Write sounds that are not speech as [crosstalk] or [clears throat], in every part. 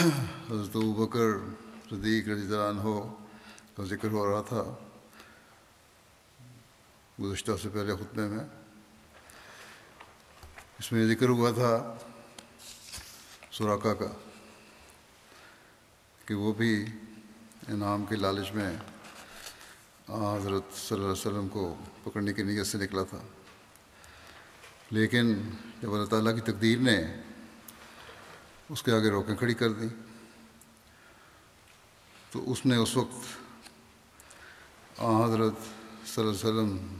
حضرت بکر صدیق رضی اللہ عنہ کا ذکر ہو رہا تھا گزشتہ سے پہلے خطبے میں۔ اس میں ذکر ہوا تھا سوراقا کا کہ وہ بھی انعام کے لالچ میں حضرت صلی اللہ علیہ وسلم کو پکڑنے کی نیت سے نکلا تھا۔ لیکن جب اللہ تعالیٰ کی تقدیر نے اس کے آگے روکیں، کھڑی کر دیں۔ تو اس نے اس وقت آ، حضرت صلی اللہ علیہ وسلم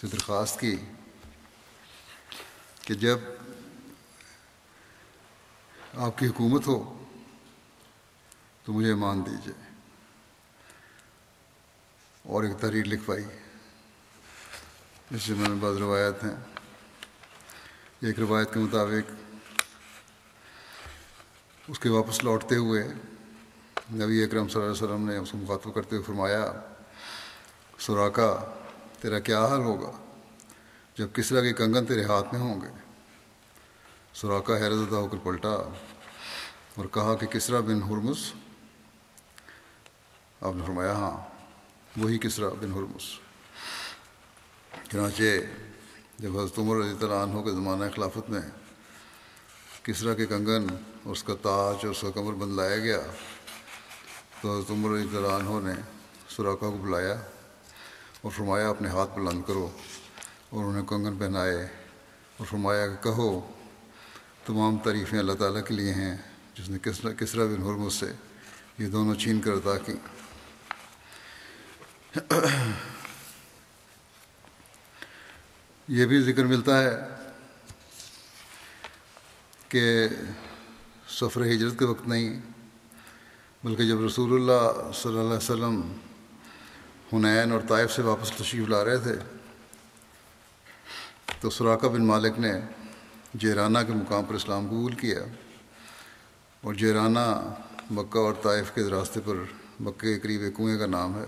سے درخواست کی کہ جب آپ کی حکومت ہو تو مجھے مان دیجیے اور ایک تحریر لکھوائی، جس سے میں نے بعض روایت ہیں۔ ایک روایت کے مطابق اس کے واپس لوٹتے ہوئے نبی اکرم صلی اللہ علیہ وسلم نے اس کو مخاطب کرتے ہوئے فرمایا سوراقا تیرا کیا حال ہوگا؟ جب کسرا کے کنگن تیرے ہاتھ میں ہوں گے؟ سوراقا حیرت زدہ ہو کر پلٹا اور کہا کہ کسرا بن ہرمس آپ نے فرمایا ہاں وہی کسرا بن ہرمس چنانچہ جب حضرت عمر رضی اللہ عنہ کے زمانہ خلافت میں کسرا کے کنگن اس کا تاج اور اس کا کمر بند لایا گیا۔ تو حضرت عمر عنہ نے سوراخا کو بلایا اور فرمایا اپنے ہاتھ بلند کرو اور انہیں کنگن پہنائے اور فرمایا کہ کہو، تمام تعریفیں اللہ تعالیٰ کے لیے ہیں، جس نے کسرا کسرا بن حرمت سے یہ دونوں چھین کر ادا کی۔ یہ بھی ذکر ملتا ہے کہ سفر ہجرت کے وقت نہیں، بلکہ جب رسول اللہ صلی اللہ علیہ وسلم حنین اور طائف سے واپس تشریف لا رہے تھے، تو سراقہ بن مالک نے جیرانہ کے مقام پر اسلام قبول کیا اور جیرانہ مکہ اور طائف کے راستے پر مکہ کے قریب ایک کنویں کا نام ہے۔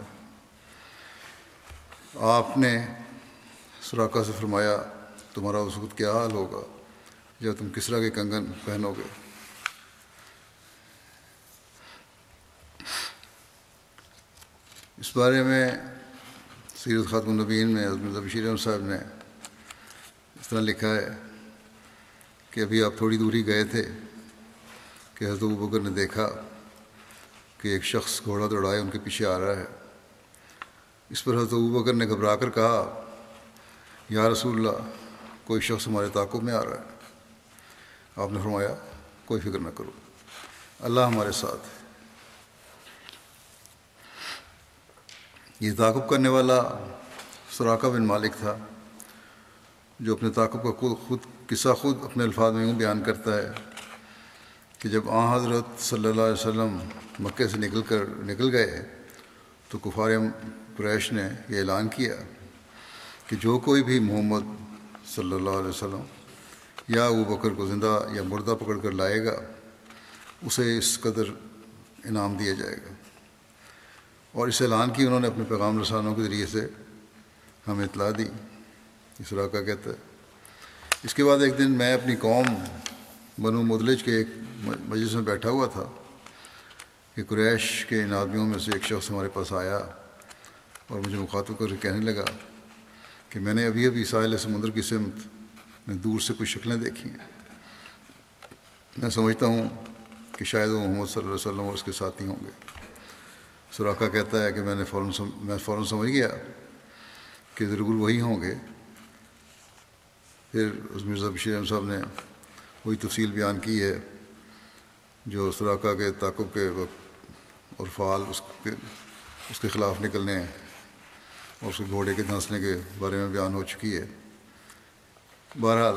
آپ نے سراقہ سے فرمایا، تمہارا اس وقت کیا حال ہوگا جب تم کسرا کے کنگن پہنو گے؟ اس بارے میں سیرت خاتم النبین میں عظم بشیر صاحب نے اس طرح لکھا ہے کہ ابھی آپ تھوڑی دوری گئے تھے کہ حضرت بکر نے دیکھا کہ ایک شخص گھوڑا دوڑائے ان کے پیچھے آ رہا ہے۔ اس پر حضرت بکر نے گھبرا کر کہا، یا رسول اللہ، کوئی شخص ہمارے تعاقب میں آ رہا ہے۔ آپ نے فرمایا، کوئی فکر نہ کرو۔ اللہ ہمارے ساتھ ہے۔ یہ تعاقب کرنے والا سراقہ بن مالک تھا، جو اپنے تعاقب کا خود خود، قصہ خود اپنے الفاظ میں یوں بیان کرتا ہے کہ جب آ حضرت صلی اللہ علیہ وسلم مکے سے نکل کر نکل گئے تو کفار قریش نے یہ اعلان کیا کہ جو کوئی بھی محمد صلی اللہ علیہ وسلم یا ابو بکر کو زندہ یا مردہ پکڑ کر لائے گا، اسے اس قدر انعام دیا جائے گا۔ اور اس اعلان کی انہوں نے اپنے پیغام رسانوں کے ذریعے سے ہمیں اطلاع دی۔ اس کا کہتا ہے۔ اس کے بعد ایک دن میں اپنی قوم بنو مدلج کے ایک مجلس میں بیٹھا ہوا تھا کہ قریش کے ان آدمیوں میں سے ایک شخص ہمارے پاس آیا اور مجھے مخاطب کر کے کہنے لگا کہ میں نے ابھی ابھی ساحل سمندر کی سمت میں دور سے کچھ شکلیں دیکھی ہیں۔ میں سمجھتا ہوں کہ شاید وہ محمد صلی اللہ علیہ وسلم اور اس کے ساتھی ہوں گے۔ سوراخا کہتا ہے کہ میں نے فوراً سم... میں فوراً سمجھ گیا کہ ضرور وہی ہوں گے۔ پھر اس مرزا بشیر احمد صاحب نے وہی تفصیل بیان کی ہے جو سراقہ کے تعقب کے وقت اور فعال اس کے اس کے خلاف نکلنے اور اس کے گھوڑے کے دھنسنے کے بارے میں بیان ہو چکی ہے۔ بہرحال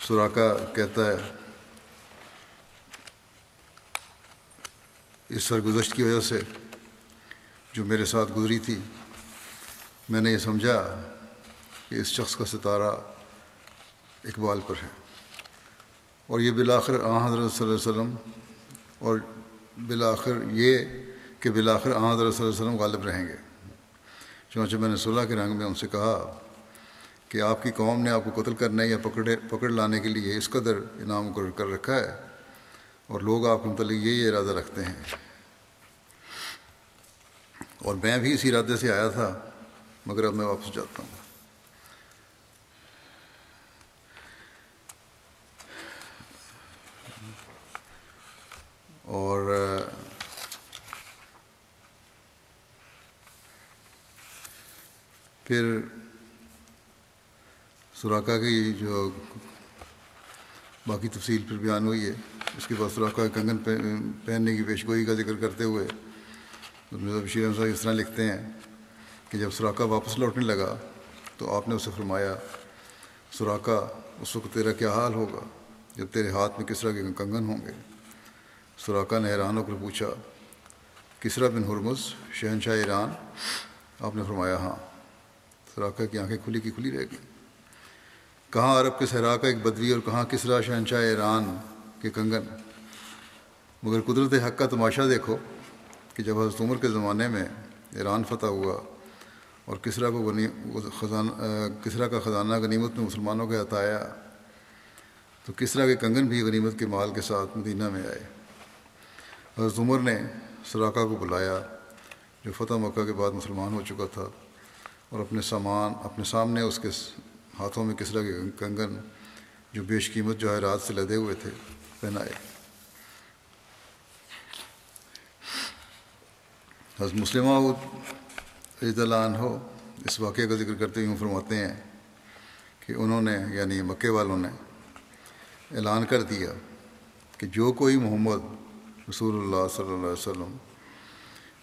سوراخا کہتا ہے اس سرگزشت کی وجہ سے جو میرے ساتھ گزری تھی، میں نے یہ سمجھا کہ اس شخص کا ستارہ اقبال پر ہے۔ اور یہ بالآخر آ حضرت صلی اللہ علیہ وسلم اور بالآخر یہ کہ بالآخر آ حضرت صلی اللہ علیہ وسلم غالب رہیں گے۔ چونچہ میں نے صلح کے رنگ میں ان سے کہا کہ آپ کی قوم نے آپ کو قتل کرنے یا پکڑے، پکڑ لانے کے لیے اس قدر انعام مقرر کر رکھا ہے۔ اور لوگ آپ کے متعلق یہی ارادہ رکھتے ہیں۔ اور میں بھی اسی ارادے سے آیا تھا، مگر اب میں واپس جاتا ہوں۔ اور پھر سوراخا کی جو باقی تفصیل پھر بیان ہوئی ہے۔ اس کے بعد سوراخا کنگن پہننے کی پیشگوئی کا ذکر کرتے ہوئے مرزا بشیر احمد صاحب اس طرح لکھتے ہیں کہ جب سوراخا واپس لوٹنے لگا تو آپ نے اسے فرمایا سوراخا اس وقت تیرا کیا حال ہوگا؟ جب تیرے ہاتھ میں کس طرح کے کنگن ہوں گے؟ سوراخا نے حیران ہو کر پوچھا کسرا بن حرمز شہنشاہ ایران؟ آپ نے فرمایا ہاں۔ سوراخا کی آنکھیں کھلی کی کھلی رہ گئیں۔ کہاں عرب کے صحرا کا ایک بدوی اور کہاں کسرا شہنشاہ ایران کے کنگن۔ مگر قدرت حق کا تماشا دیکھو کہ جب حضرت عمر کے زمانے میں ایران فتح ہوا اور کسرا کو غنی خزانہ کسرا کا خزانہ غنیمت میں مسلمانوں کے ہاتھ آیا، تو کسرا کے کنگن بھی غنیمت کے مال کے ساتھ مدینہ میں آئے۔ حضرت عمر نے سراقہ کو بلایا، جو فتح مکہ کے بعد مسلمان ہو چکا تھا، اور اپنے سامان اپنے سامنے اس کے ہاتھوں میں کسرا کے کنگن، جو بیش قیمت جواہرات سے لدے ہوئے تھے۔ پہنائے حضرت مسلمہ رضی اللہ عنہ اس واقعے کا ذکر کرتے ہوئے فرماتے ہیں کہ انہوں نے یعنی مکے والوں نے اعلان کر دیا کہ جو کوئی محمد رسول اللہ صلی اللہ علیہ وسلم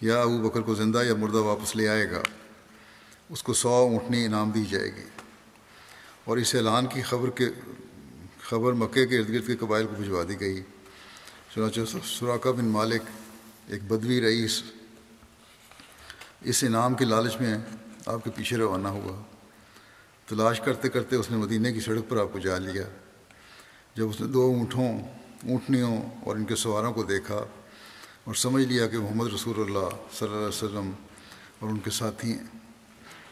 یا ابو بکر کو زندہ یا مردہ واپس لے آئے گا، اس کو سو اونٹنی انعام دی جائے گی۔ اور اس اعلان کی خبر کے خبر مکے کے ارد گرد کے قبائل کو بھجوا دی گئی۔ چنانچہ سراقہ بن مالک ایک بدوی رئیس اس انعام کے لالچ میں آپ کے پیچھے روانہ ہوا۔ تلاش کرتے کرتے اس نے مدینہ کی سڑک پر آپ کو جا لیا۔ جب اس نے دو اونٹوں اونٹنیوں اور ان کے سواروں کو دیکھا اور سمجھ لیا کہ محمد رسول اللہ صلی اللہ علیہ وسلم اور ان کے ساتھی ہیں،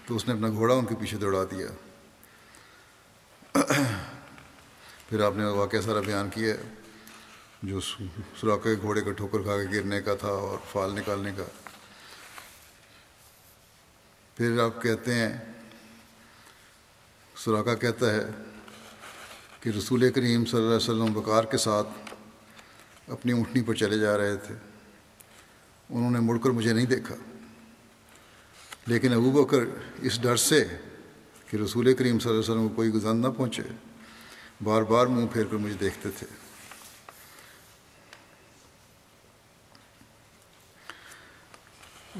تو اس نے اپنا گھوڑا ان کے پیچھے دوڑا دیا۔ پھر آپ نے واقعہ سارا بیان کیا جو سوراخ کے گھوڑے کا ٹھوکر کھا کے گرنے کا تھا اور فال نکالنے کا۔ پھر آپ کہتے ہیں سوراخا کہتا ہے کہ رسول کریم صلی اللہ علیہ وسلم بکار کے ساتھ اپنی اونٹنی پر چلے جا رہے تھے۔ انہوں نے مڑ کر مجھے نہیں دیکھا۔ لیکن ابو بکر اس ڈر سے کہ رسول کریم صلی اللہ علیہ وسلم کو کوئی گزن نہ پہنچے۔ بار بار منہ پھیر کر مجھے دیکھتے تھے۔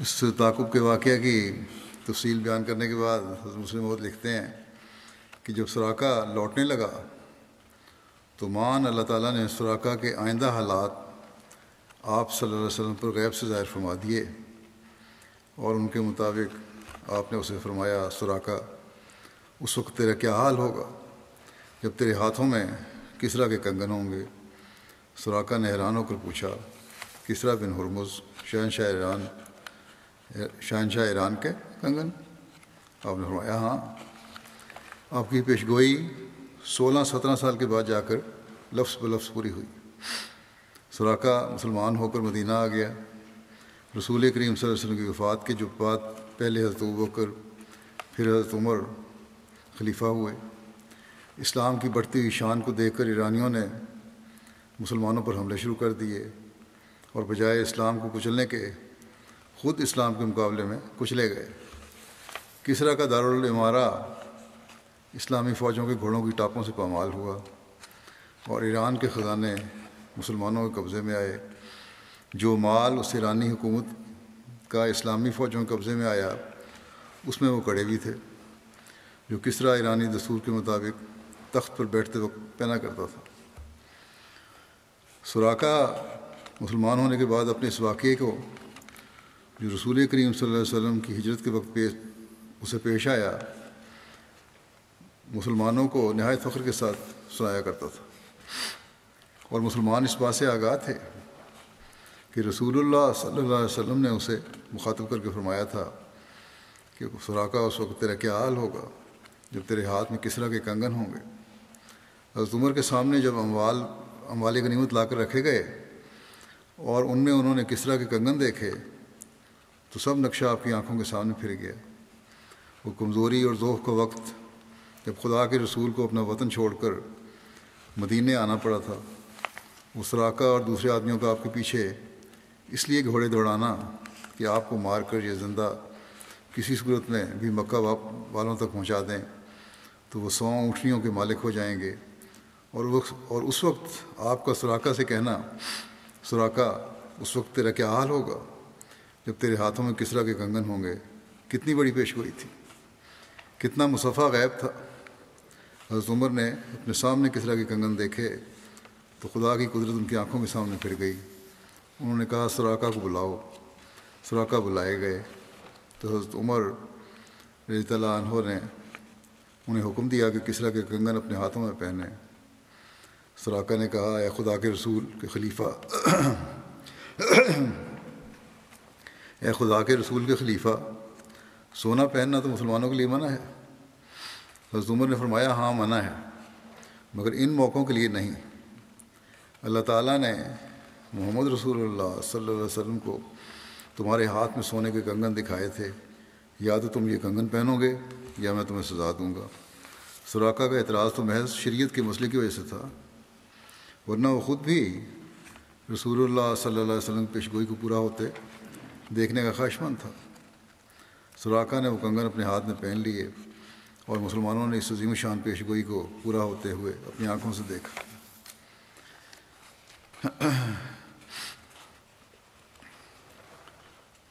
اس تعقب کے واقعہ کی تفصیل بیان کرنے کے بعد حضرت مسلم بہت لکھتے ہیں کہ جب سراقہ لوٹنے لگا تو مان اللہ تعالیٰ نے سراقہ کے آئندہ حالات آپ صلی اللہ علیہ وسلم پر غیب سے ظاہر فرما دیے اور ان کے مطابق آپ نے اسے فرمایا سراقہ اس وقت تیرا کیا حال ہوگا؟ جب تیرے ہاتھوں میں کس طرح کے کنگن ہوں گے سراقہ نے حیران ہو کر پوچھا، کسرا بن ہرمز شہنشاہ ایران شہنشاہ ایران کے کنگن؟ آپ نے فرمایا ہاں۔ آپ کی پیشگوئی سولہ سترہ سال کے بعد جا کر لفظ بلفظ پوری ہوئی۔ سوراخا مسلمان ہو کر مدینہ آ گیا۔ رسول کریم صلی اللہ علیہ وسلم کی وفات کے جو بات پہلے حضرت بکر، پھر حضرت عمر خلیفہ ہوئے۔ اسلام کی بڑھتی ہوئی شان کو دیکھ کر ایرانیوں نے مسلمانوں پر حملے شروع کر دیے اور بجائے اسلام کو کچلنے کے خود اسلام کے مقابلے میں کچلے گئے۔ کسرا کا دارالعمارہ اسلامی فوجوں کے گھوڑوں کی ٹاپوں سے پامال ہوا اور ایران کے خزانے مسلمانوں کے قبضے میں آئے۔ جو مال اس ایرانی حکومت کا اسلامی فوجوں کے قبضے میں آیا، اس میں وہ کڑے بھی تھے۔ جو کس طرح ایرانی دستور کے مطابق تخت پر بیٹھتے وقت پہنا کرتا تھا۔ سوراخا مسلمان ہونے کے بعد اپنے اس واقعے کو جو رسول کریم صلی اللہ علیہ وسلم کی ہجرت کے وقت پیش اسے پیش آیا، مسلمانوں کو نہایت فخر کے ساتھ سنایا کرتا تھا۔ اور مسلمان اس بات سے آگاہ تھے کہ رسول اللہ صلی اللہ علیہ وسلم نے اسے مخاطب کر کے فرمایا تھا کہ سوراخا اس وقت تیرا کیا حال ہوگا؟ جب تیرے ہاتھ میں کس طرح کے کنگن ہوں گے۔ حضرت عمر کے سامنے جب اموال اموال غنیمت لا کر رکھے گئے اور ان میں انہوں نے کس طرح کے کنگن دیکھے، تو سب نقشہ آپ کی آنکھوں کے سامنے پھر گیا۔ وہ کمزوری اور ذوق کا وقت جب خدا کے رسول کو اپنا وطن چھوڑ کر مدینے آنا پڑا تھا وہ سراکہ اور دوسرے آدمیوں کا آپ کے پیچھے اس لیے گھوڑے دوڑانا کہ آپ کو مار کر یہ زندہ کسی صورت میں بھی مکہ والوں تک پہنچا دیں، تو وہ سو اونٹنیوں کے مالک ہو جائیں گے۔ اور اور اس وقت آپ کا سراکہ سے کہنا سراکہ اس وقت تیرا کیا حال ہوگا؟ جب تیرے ہاتھوں میں کس طرح کے کنگن ہوں گے، کتنی بڑی پیش گوئی تھی، کتنا مصفہ غیب تھا۔ حضرت عمر نے اپنے سامنے کس طرح کے کنگن دیکھے، تو خدا کی قدرت ان کی آنکھوں کے سامنے پھر گئی۔ انہوں نے کہا سراکا کو بلاؤ۔ سراکا بلائے گئے۔ تو حضرت عمر رضی اللہ عنہ نے انہیں حکم دیا کہ کس طرح کے کنگن اپنے ہاتھوں میں پہنے سراکا نے کہا، اے خدا کے رسول، کے خلیفہ، اے خدا کے رسول، کے خلیفہ، سونا پہننا تو مسلمانوں کے لیے منع ہے۔ حضرت عمر نے فرمایا ہاں منع ہے، مگر ان موقعوں کے لیے نہیں۔ اللہ تعالیٰ نے محمد رسول اللہ صلی اللہ علیہ وسلم کو تمہارے ہاتھ میں سونے کے کنگن دکھائے تھے۔ یا تو تم یہ کنگن پہنو گے، یا میں تمہیں سزا دوں گا۔ سوراخا کا اعتراض تو محض شریعت کے مسئلے کی وجہ سے تھا۔ ورنہ وہ خود بھی رسول اللہ صلی اللہ علیہ وسلم کی پیشگوئی کو پورا ہوتے دیکھنے کا خواہش مند تھا۔ سوراخا نے وہ کنگن اپنے ہاتھ میں پہن لیے اور مسلمانوں نے اس عظیم شان پیشگوئی کو پورا ہوتے ہوئے اپنی آنکھوں سے دیکھا۔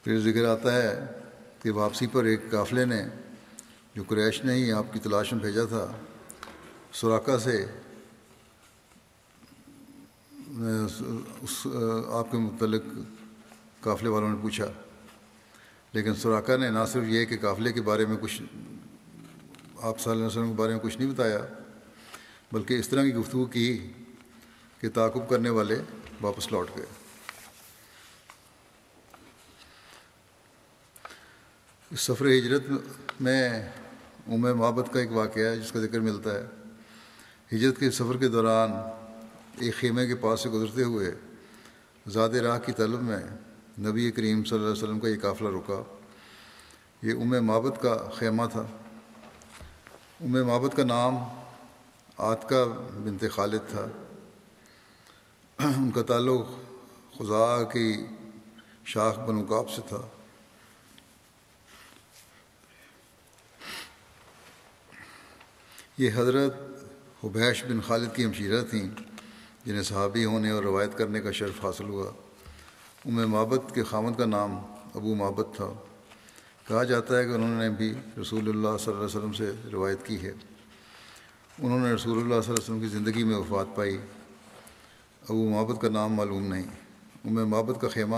پھر ذکر آتا ہے کہ واپسی پر ایک قافلے نے جو قریش نے ہی آپ کی تلاش میں بھیجا تھا سوراخا سے اس آپ کے متعلق قافلے والوں نے پوچھا، لیکن سوراخا نے نہ صرف یہ کہ قافلے کے بارے میں کچھ آپ صلی اللہ علیہ وسلم کے بارے میں کچھ نہیں بتایا، بلکہ اس طرح کی گفتگو کی کہ تعاقب کرنے والے واپس لوٹ گئے۔ اس سفر ہجرت میں ام محبت کا ایک واقعہ ہے جس کا ذکر ملتا ہے۔ ہجرت کے سفر کے دوران ایک خیمے کے پاس سے گزرتے ہوئے زیادہ راہ کی طلب میں نبی کریم صلی اللہ علیہ وسلم کا یہ قافلہ رکا۔ یہ ام محبت کا خیمہ تھا۔ ام محبت کا نام آتکا بنت خالد تھا۔ ان کا تعلق خدا کی شاخ بنوقاب سے تھا۔ یہ حضرت حبیش بن خالد کی ہمشیرہ تھیں۔ جنہیں صحابی ہونے اور روایت کرنے کا شرف حاصل ہوا ام محبت کے خامد کا نام ابو محبت تھا۔ کہا جاتا ہے کہ انہوں نے بھی رسول اللہ صلی اللہ علیہ وسلم سے روایت کی ہے۔ انہوں نے رسول اللہ صلی اللہ علیہ وسلم کی زندگی میں وفات پائی۔ ابو محبت کا نام معلوم نہیں۔ ام محبت کا خیمہ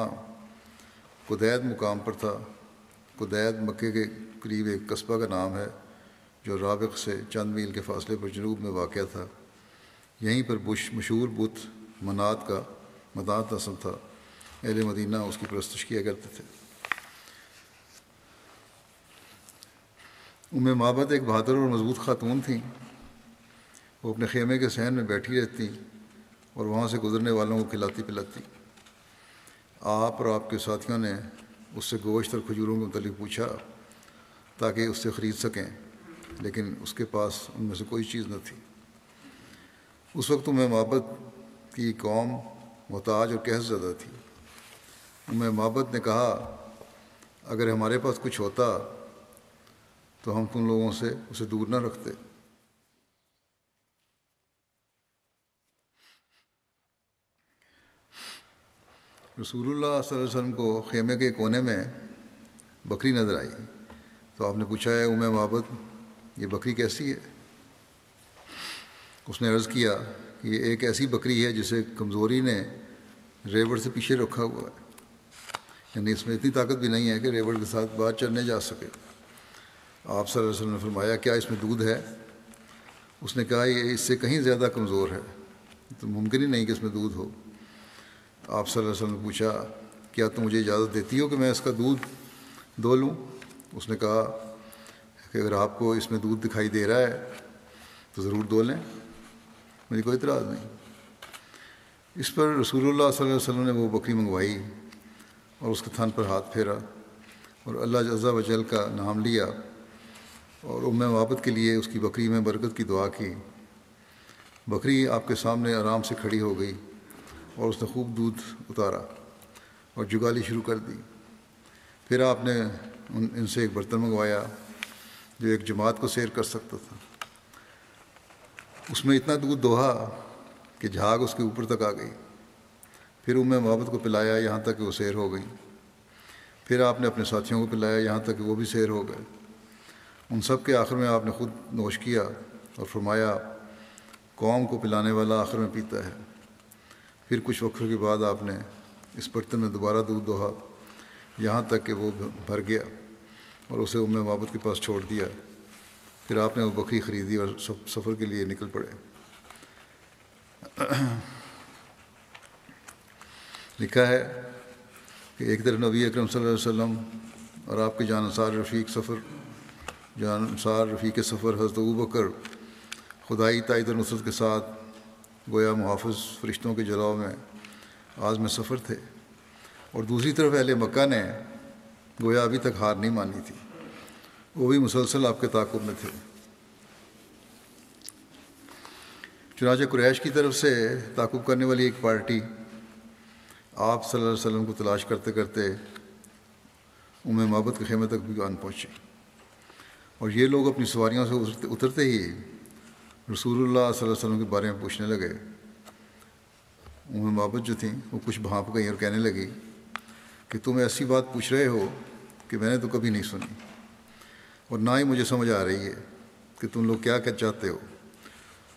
قدید مقام پر تھا۔ قدید مکے کے قریب ایک قصبہ کا نام ہے، جو رابق سے چند میل کے فاصلے پر جنوب میں واقع تھا۔ یہیں پر بش مشہور بت منات کا مدات نسل تھا۔ اہل مدینہ اس کی پرستش کیا کرتے تھے۔ ام محبت ایک بہادر اور مضبوط خاتون تھیں۔ وہ اپنے خیمے کے سہن میں بیٹھی رہتی اور وہاں سے گزرنے والوں کو کھلاتی پلاتی۔ آپ اور آپ کے ساتھیوں نے اس سے گوشت اور کھجوروں کے متعلق پوچھا تاکہ اس سے خرید سکیں، لیکن اس کے پاس ان میں سے کوئی چیز نہ تھی۔ اس وقت میں محبت کی قوم محتاج اور کیس زیادہ تھی۔ میں محبت نے کہا، اگر ہمارے پاس کچھ ہوتا تو ہم تم لوگوں سے اسے دور نہ رکھتے۔ رسول اللہ صلی اللہ علیہ وسلم کو خیمے کے کونے میں بکری نظر آئی۔ تو آپ نے پوچھا ہے امر محبت، یہ بکری کیسی ہے؟ اس نے عرض کیا کہ یہ ایک ایسی بکری ہے جسے کمزوری نے ریوڑ سے پیچھے رکھا ہوا ہے۔ یعنی اس میں اتنی طاقت بھی نہیں ہے کہ ریوڑ کے ساتھ بات چلنے جا سکے۔ آپ صلی اللہ علیہ وسلم نے فرمایا، کیا اس میں دودھ ہے؟ اس نے کہا، یہ اس سے کہیں زیادہ کمزور ہے۔ تو ممکن ہی نہیں کہ اس میں دودھ ہو۔ آپ صلی اللہ علیہ وسلم نے پوچھا، کیا تم مجھے اجازت دیتی ہو کہ میں اس کا دودھ دو لوں؟ اس نے کہا کہ اگر آپ کو اس میں دودھ دکھائی دے رہا ہے تو ضرور دو لیں۔ مجھے کوئی اعتراض نہیں۔ اس پر رسول اللہ صلی اللہ علیہ وسلم نے وہ بکری منگوائی اور اس کے تھن پر ہاتھ پھیرا اور اللہ جزا وجل کا نام لیا اور ام وابت کے لیے اس کی بکری میں برکت کی دعا کی۔ بکری آپ کے سامنے آرام سے کھڑی ہو گئی اور اس نے خوب دودھ اتارا اور جگالی شروع کر دی۔ پھر آپ نے ان ان سے ایک برتن منگوایا جو ایک جماعت کو سیر کر سکتا تھا۔ اس میں اتنا دودھ دوہا کہ جھاگ اس کے اوپر تک آ گئی۔ پھر ام محبت کو پلایا، یہاں تک کہ وہ سیر ہو گئی۔ پھر آپ نے اپنے ساتھیوں کو پلایا، یہاں تک کہ وہ بھی سیر ہو گئے۔ ان سب کے آخر میں آپ نے خود نوش کیا اور فرمایا، قوم کو پلانے والا آخر میں پیتا ہے۔ پھر کچھ وقت کے بعد آپ نے اس برتن میں دوبارہ دودھ دوہا، یہاں تک کہ وہ بھر گیا اور اسے ام محبت کے پاس چھوڑ دیا۔ پھر آپ نے وہ بکری خریدی اور سفر کے لیے نکل پڑے۔ لکھا ہے کہ ایک طرف نبی اکرم صلی اللہ علیہ وسلم اور آپ کے جان انصار رفیق سفر، جان انصار رفیق سفر حضرت بکر خدائی تائید نصرت کے ساتھ گویا محافظ فرشتوں کے جلاؤ میں آج میں سفر تھے۔ اور دوسری طرف اہل مکہ نے گویا ابھی تک ہار نہیں مانی تھی۔ وہ بھی مسلسل آپ کے تعاقب میں تھے۔ چنانچہ قریش کی طرف سے تعاقب کرنے والی ایک پارٹی آپ صلی اللہ علیہ وسلم کو تلاش کرتے کرتے ام محبت کے خیمے تک بھی آن پہنچے۔ اور یہ لوگ اپنی سواریوں سے اترتے ہی رسول اللہ صلی اللہ علیہ وسلم کے بارے میں پوچھنے لگے۔ ام محبت جو تھیں وہ کچھ بھانپ گئی اور کہنے لگی کہ تم ایسی بات پوچھ رہے ہو کہ میں نے تو کبھی نہیں سنی۔ اور نہ ہی مجھے سمجھ آ رہی ہے کہ تم لوگ کیا کہہ چاہتے ہو۔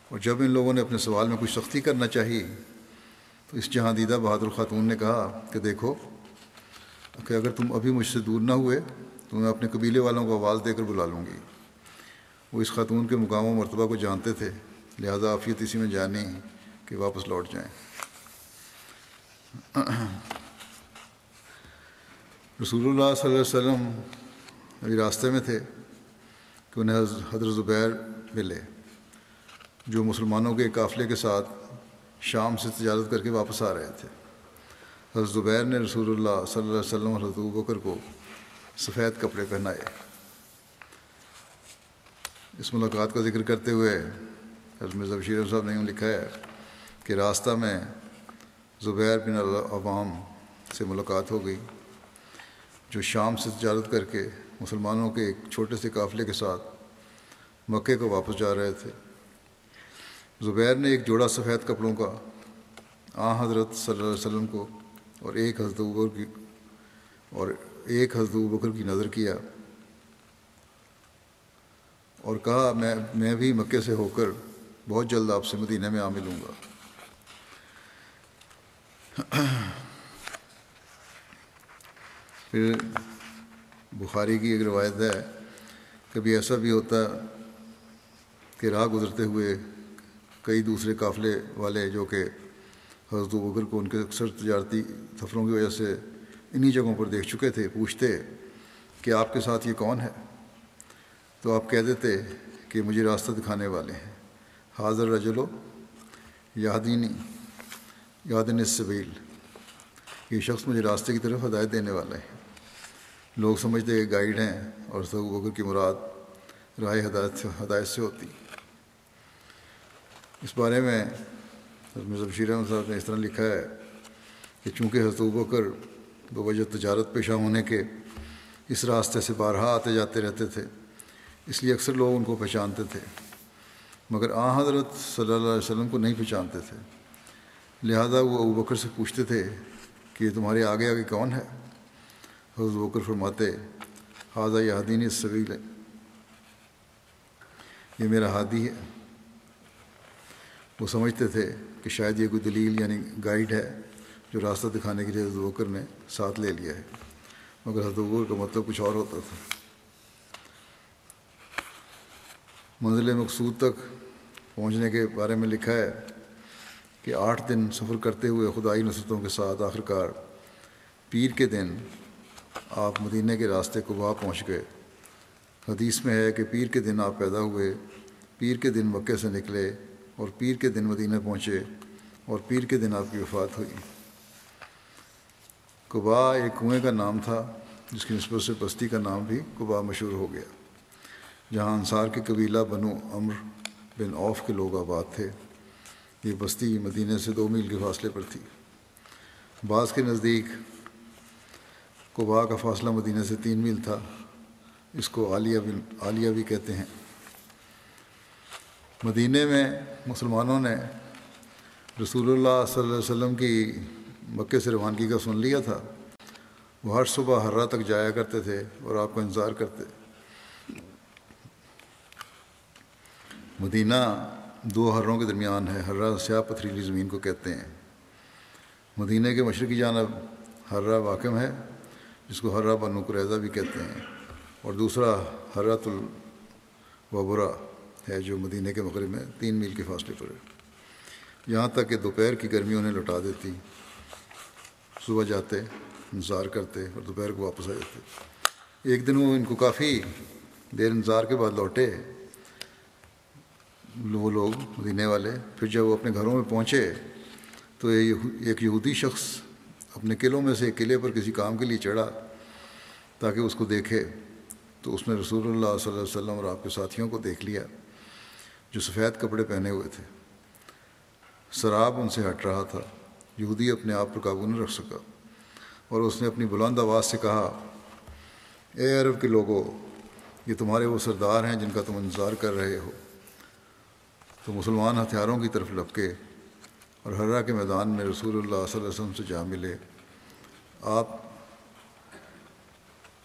اور جب ان لوگوں نے اپنے سوال میں کچھ سختی کرنا چاہیے تو اس جہاں دیدہ بہادر خاتون نے کہا کہ دیکھو، کہ اگر تم ابھی مجھ سے دور نہ ہوئے، تو میں اپنے قبیلے والوں کو آواز دے کر بلا لوں گی۔ وہ اس خاتون کے مقام و مرتبہ کو جانتے تھے، لہذا آفیت اسی میں جانی کہ واپس لوٹ جائیں۔ رسول اللہ صلی اللہ علیہ وسلم ابھی راستے میں تھے۔ کہ انہیں حضرت زبیر ملے، جو مسلمانوں کے قافلے کے ساتھ شام سے تجارت کر کے واپس آ رہے تھے۔ حضرت زبیر نے رسول اللہ صلی اللہ علیہ وسلم حضرت بکر کو سفید کپڑے پہنائے۔ اس ملاقات کا ذکر کرتے ہوئے حضرت مرزا بشیر صاحب نے لکھا ہے کہ راستہ میں زبیر بن عوام سے ملاقات ہو گئی، جو شام سے تجارت کر کے مسلمانوں کے ایک چھوٹے سے قافلے کے ساتھ مکے کو واپس جا رہے تھے۔ زبیر نے ایک جوڑا سفید کپڑوں کا آ حضرت صلی اللہ علیہ وسلم کو اور ایک حضرت بکر کی اور ایک حضرت بکر کی نظر کیا اور کہا، میں میں بھی مکے سے ہو کر بہت جلد آپ سے مدینہ میں آ ملوں گا۔ [clears throat] پھر بخاری کی ایک روایت ہے، کبھی ایسا بھی ہوتا کہ راہ گزرتے ہوئے کئی دوسرے قافلے والے جو کہ حضرت بکر کو ان کے اکثر تجارتی سفروں کی وجہ سے انہی جگہوں پر دیکھ چکے تھے، پوچھتے کہ آپ کے ساتھ یہ کون ہے؟ تو آپ کہہ دیتے کہ مجھے راستہ دکھانے والے ہیں، حاضر رجلو یادینی یادن السبیل یہ شخص مجھے راستے کی طرف ہدایت دینے والا ہے۔ لوگ سمجھتے کہ گائیڈ ہیں اور سب بکر کی مراد رائے ہدایت سے ہدایت سے ہوتی۔ اس بارے میں حضرت بشیر احمد صاحب نے اس طرح لکھا ہے کہ چونکہ حضرت بکر بوجہ تجارت پیشہ ہونے کے اس راستے سے بارہا آتے جاتے رہتے تھے، اس لیے اکثر لوگ ان کو پہچانتے تھے۔ مگر آ حضرت صلی اللہ علیہ وسلم کو نہیں پہچانتے تھے۔ لہذا وہ ابو بکر سے پوچھتے تھے کہ یہ تمہارے آگے آگے کون ہے؟ حضرت بکر فرماتے حاضہ یہ حدین سبیل ہے یہ میرا ہادی ہے۔ وہ سمجھتے تھے کہ شاید یہ کوئی دلیل یعنی گائیڈ ہے جو راستہ دکھانے کے لیے حضرت بکر نے ساتھ لے لیا ہے۔ مگر حضرت بکر کا مطلب کچھ اور ہوتا تھا۔ منزل مقصود تک پہنچنے کے بارے میں لکھا ہے کہ آٹھ دن سفر کرتے ہوئے خدائی نصرتوں کے ساتھ آخرکار پیر کے دن آپ مدینہ کے راستے کو وہاں پہنچ گئے۔ حدیث میں ہے کہ پیر کے دن آپ پیدا ہوئے، پیر کے دن مکے سے نکلے اور پیر کے دن مدینہ پہنچے اور پیر کے دن آپ کی وفات ہوئی۔ قبا ایک کنویں کا نام تھا، جس کی نسبت سے بستی کا نام بھی قبا مشہور ہو گیا، جہاں انصار کے قبیلہ بنو امر بن اوف کے لوگ آباد تھے۔ یہ بستی مدینہ سے دو میل کے فاصلے پر تھی۔ بعض کے نزدیک قبا کا فاصلہ مدینہ سے تین میل تھا۔ اس کو عالیہ بن عالیہ بھی کہتے ہیں۔ مدینہ میں مسلمانوں نے رسول اللہ صلی اللہ علیہ وسلم کی مکے سے روانگی کا سن لیا تھا۔ وہ ہر صبح ہر رات تک جایا کرتے تھے اور آپ کو انتظار کرتے۔ مدینہ دو ہروں کے درمیان ہے۔ ہررا سیاہ پتھریلی زمین کو کہتے ہیں۔ مدینہ کے مشرقی جانب ہررا واقع ہے۔ جس کو ہررا بنو قریضہ بھی کہتے ہیں۔ اور دوسرا حرت الوبرا ہے جو مدینہ کے مغرب میں تین میل کے فاصلے پر ہے۔ یہاں تک کہ دوپہر کی گرمی انہیں لوٹا دیتی، صبح جاتے، انتظار کرتے اور دوپہر کو واپس آ جاتے۔ ایک دن وہ ان کو کافی دیر انتظار کے بعد لوٹے۔ وہ لوگ مدینے والے، پھر جب وہ اپنے گھروں میں پہنچے تو ایک یہودی شخص اپنے قلعوں میں سے قلعے پر کسی کام کے لیے چڑھا تاکہ اس کو دیکھے، تو اس نے رسول اللہ صلی اللہ علیہ وسلم اور آپ کے ساتھیوں کو دیکھ لیا جو سفید کپڑے پہنے ہوئے تھے۔ شراب ان سے ہٹ رہا تھا، یہودی اپنے آپ پر قابو نہ رکھ سکا اور اس نے اپنی بلند آواز سے کہا، اے عرب کے لوگوں یہ تمہارے وہ سردار ہیں جن کا تم انتظار کر رہے ہو۔ تو مسلمان ہتھیاروں کی طرف لپکے اور حرا کے میدان میں رسول اللہ صلی اللہ علیہ وسلم سے جا ملے۔ آپ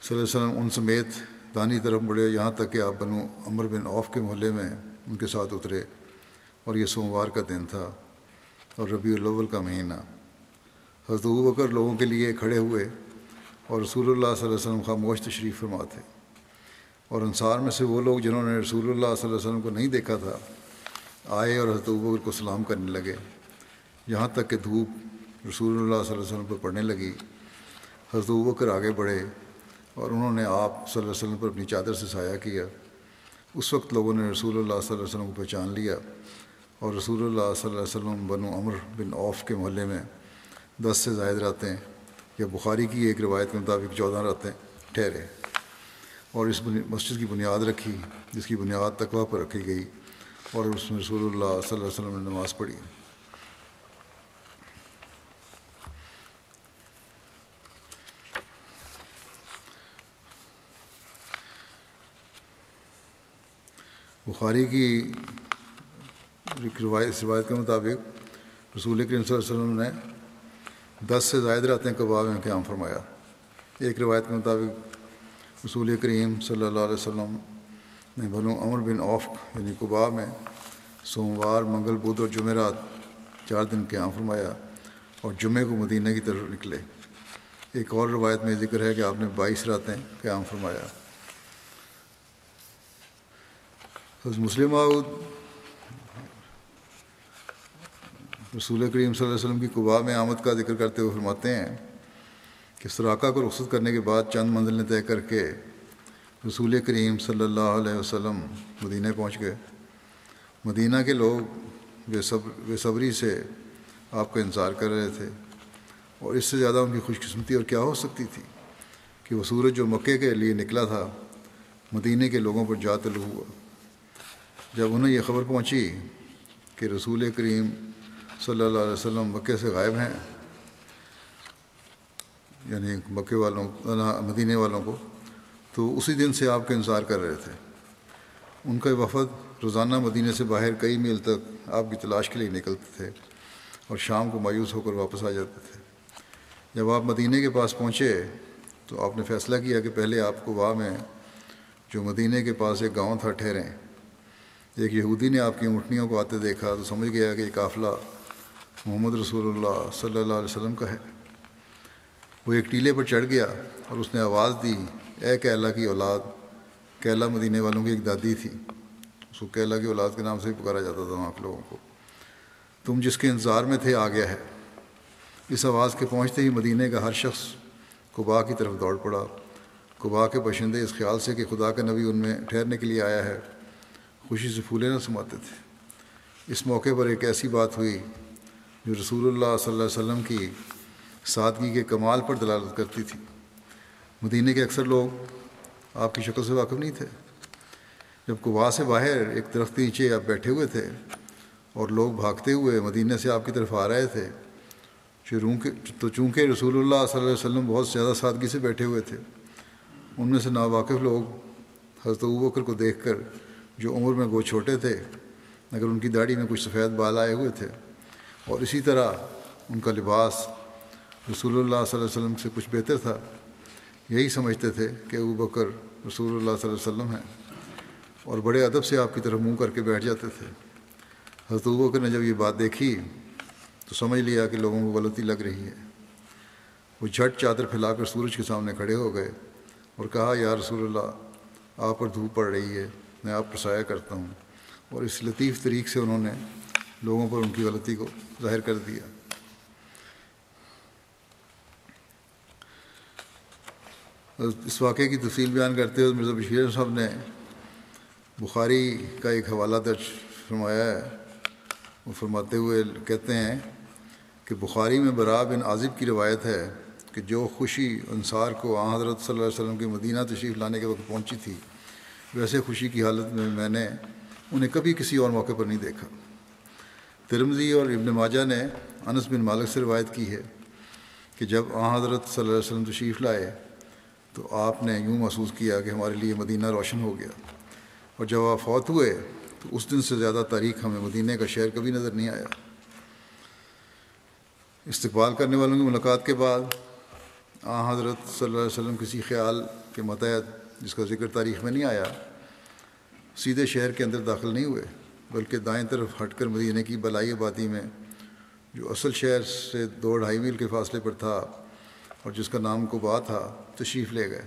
صلی اللہ علیہ وسلم ان سمیت دانی طرف بڑھے یہاں تک کہ آپ بنو عمر بن اوف کے محلے میں ان کے ساتھ اترے اور یہ سوموار کا دن تھا اور ربیع الاول کا مہینہ۔ حضرت بکر لوگوں کے لیے کھڑے ہوئے اور رسول اللہ صلی اللہ علیہ وسلم خاموش تشریف فرما تھے۔ اور انصار میں سے وہ لوگ جنہوں نے رسول اللہ صلی اللہ علیہ وسلم کو نہیں دیکھا تھا، آئے اور حضرت بکر کو سلام کرنے لگے۔ یہاں تک کہ دھوپ رسول اللہ صلی اللہ علیہ وسلم پر پڑنے لگی۔ حضرت بکر آگے بڑھے اور انہوں نے آپ صلی اللہ علیہ وسلم پر اپنی چادر سے سایہ کیا۔ اس وقت لوگوں نے رسول اللہ صلی اللہ علیہ وسلم کو پہچان لیا اور رسول اللہ صلی اللہ علیہ وسلم بنو عمر بن اوف کے محلے میں دس سے زائد رہتے ہیں یا بخاری کی ایک روایت کے مطابق چودہ رہتے ٹھہرے اور اس مسجد کی بنیاد رکھی، جس کی بنیاد تقوا پر رکھی گئی اور اس میں رسول اللہ صلی اللہ علیہ وسلم نے نماز پڑھی۔ بخاری کی روایت روایت کے مطابق رسول کریم صلی اللہ علیہ وسلم نے دس سے زائد راتیں کباب میں قیام فرمایا۔ ایک روایت کے مطابق رسول کریم صلی اللہ علیہ وسلم نے بنو عمر بن اوف یعنی قبا میں سوموار، منگل، بدھ اور جمعرات چار دن قیام فرمایا اور جمعے کو مدینہ کی طرف نکلے۔ ایک اور روایت میں ذکر ہے کہ آپ نے بائیس راتیں قیام فرمایا۔ مسلم رسول کریم صلی اللہ علیہ وسلم کی قبا میں آمد کا ذکر کرتے ہوئے فرماتے ہیں کہ سراقہ کو رخصت کرنے کے بعد چند منزلیں طے کر کے رسول کریم صلی اللہ علیہ وسلم مدینہ پہنچ گئے۔ مدینہ کے لوگ بے صبر بے صبری سے آپ کا انتظار کر رہے تھے اور اس سے زیادہ ان کی خوش قسمتی اور کیا ہو سکتی تھی کہ وہ سورج جو مکے کے لیے نکلا تھا، مدینہ کے لوگوں پر جا طلوع ہوا۔ جب انہیں یہ خبر پہنچی کہ رسول کریم صلی اللہ علیہ وسلم مکے سے غائب ہیں یعنی مکے والوں مدینے والوں کو، تو اسی دن سے آپ کا انتظار کر رہے تھے۔ ان کا وفد روزانہ مدینہ سے باہر کئی میل تک آپ کی تلاش کے لیے نکلتے تھے اور شام کو مایوس ہو کر واپس آ جاتے تھے۔ جب آپ مدینہ کے پاس پہنچے تو آپ نے فیصلہ کیا کہ پہلے آپ کو واہ میں جو مدینہ کے پاس ایک گاؤں تھا ٹھہریں۔ ایک یہودی نے آپ کی اونٹنیوں کو آتے دیکھا تو سمجھ گیا کہ یہ قافلہ محمد رسول اللہ صلی اللہ علیہ وسلم کا ہے۔ وہ ایک ٹیلے پر چڑھ گیا اور اس نے آواز دی، اے کیلا کی اولاد، کیلا مدینے والوں کی ایک دادی تھی۔ اس کو کیلا کی اولاد کے نام سے ہی پکارا جاتا تھا وہاں کے لوگوں کو۔ تم جس کے انتظار میں تھے، آ گیا ہے۔ اس آواز کے پہنچتے ہی مدینہ کا ہر شخص قبا کی طرف دوڑ پڑا۔ قبا کے باشندے اس خیال سے کہ خدا کا نبی ان میں ٹھہرنے کے لیے آیا ہے۔ خوشی سے پھولے نہ سماتے تھے۔ اس موقع پر ایک ایسی بات ہوئی جو رسول اللہ صلی اللہ علیہ وسلم کی سادگی کے کمال پر دلالت کرتی تھی۔ مدینہ کے اکثر لوگ آپ کی شکل سے واقف نہیں تھے۔ جب قبا سے باہر ایک درخت نیچے آپ بیٹھے ہوئے تھے اور لوگ بھاگتے ہوئے مدینہ سے آپ کی طرف آ رہے تھے تو چونکہ رسول اللہ صلی اللہ علیہ وسلم بہت زیادہ سادگی سے بیٹھے ہوئے تھے، ان میں سے ناواقف لوگ حضرت بکر کو دیکھ کر جو عمر میں وہ چھوٹے تھے، مگر ان کی داڑھی میں کچھ سفید بال آئے ہوئے تھے۔ اور اسی طرح ان کا لباس رسول اللہ صلی اللہ علیہ وسلم سے کچھ بہتر تھا۔ یہی سمجھتے تھے کہ ابو بکر رسول اللہ صلی اللہ علیہ وسلم ہیں۔ اور بڑے ادب سے آپ کی طرف منہ کر کے بیٹھ جاتے تھے۔ حضرت بکر نے جب یہ بات دیکھی تو سمجھ لیا کہ لوگوں کو غلطی لگ رہی ہے۔ وہ جھٹ چادر پھیلا کر سورج کے سامنے کھڑے ہو گئے اور کہا، یا رسول اللہ، آپ پر دھوپ پڑ رہی ہے۔ میں آپ پر سایہ کرتا ہوں اور اس لطیف طریق سے انہوں نے لوگوں پر ان کی غلطی کو ظاہر کر دیا۔ اس واقعے کی تفصیل بیان کرتے ہوئے مرزا بشیر صاحب نے بخاری کا ایک حوالہ درج فرمایا ہے۔ وہ فرماتے ہوئے کہتے ہیں کہ بخاری میں برا بن عازب کی روایت ہے کہ جو خوشی انصار کو آ حضرت صلی اللہ علیہ وسلم کی مدینہ تشریف لانے کے وقت پہنچی تھی ویسے خوشی کی حالت میں میں نے انہیں کبھی کسی اور موقع پر نہیں دیکھا۔ ترمزی اور ابن ماجہ نے انس بن مالک سے روایت کی ہے کہ جب آ حضرت صلی اللہ علیہ وسلم تشریف لائے تو آپ نے یوں محسوس کیا کہ ہمارے لیے مدینہ روشن ہو گیا۔ اور جب آپ فوت ہوئے تو اس دن سے زیادہ تاریخ ہمیں مدینہ کا شہر کبھی نظر نہیں آیا۔ استقبال کرنے والوں کی ملاقات کے بعد آ حضرت صلی اللہ علیہ وسلم کسی خیال کے متحد جس کا ذکر تاریخ میں نہیں آیا، سیدھے شہر کے اندر داخل نہیں ہوئے، بلکہ دائیں طرف ہٹ کر مدینہ کی بلائی آبادی میں، جو اصل شہر سے دو ڈھائی میل کے فاصلے پر تھا اور جس کا نام کوبا تھا، تشریف لے گئے۔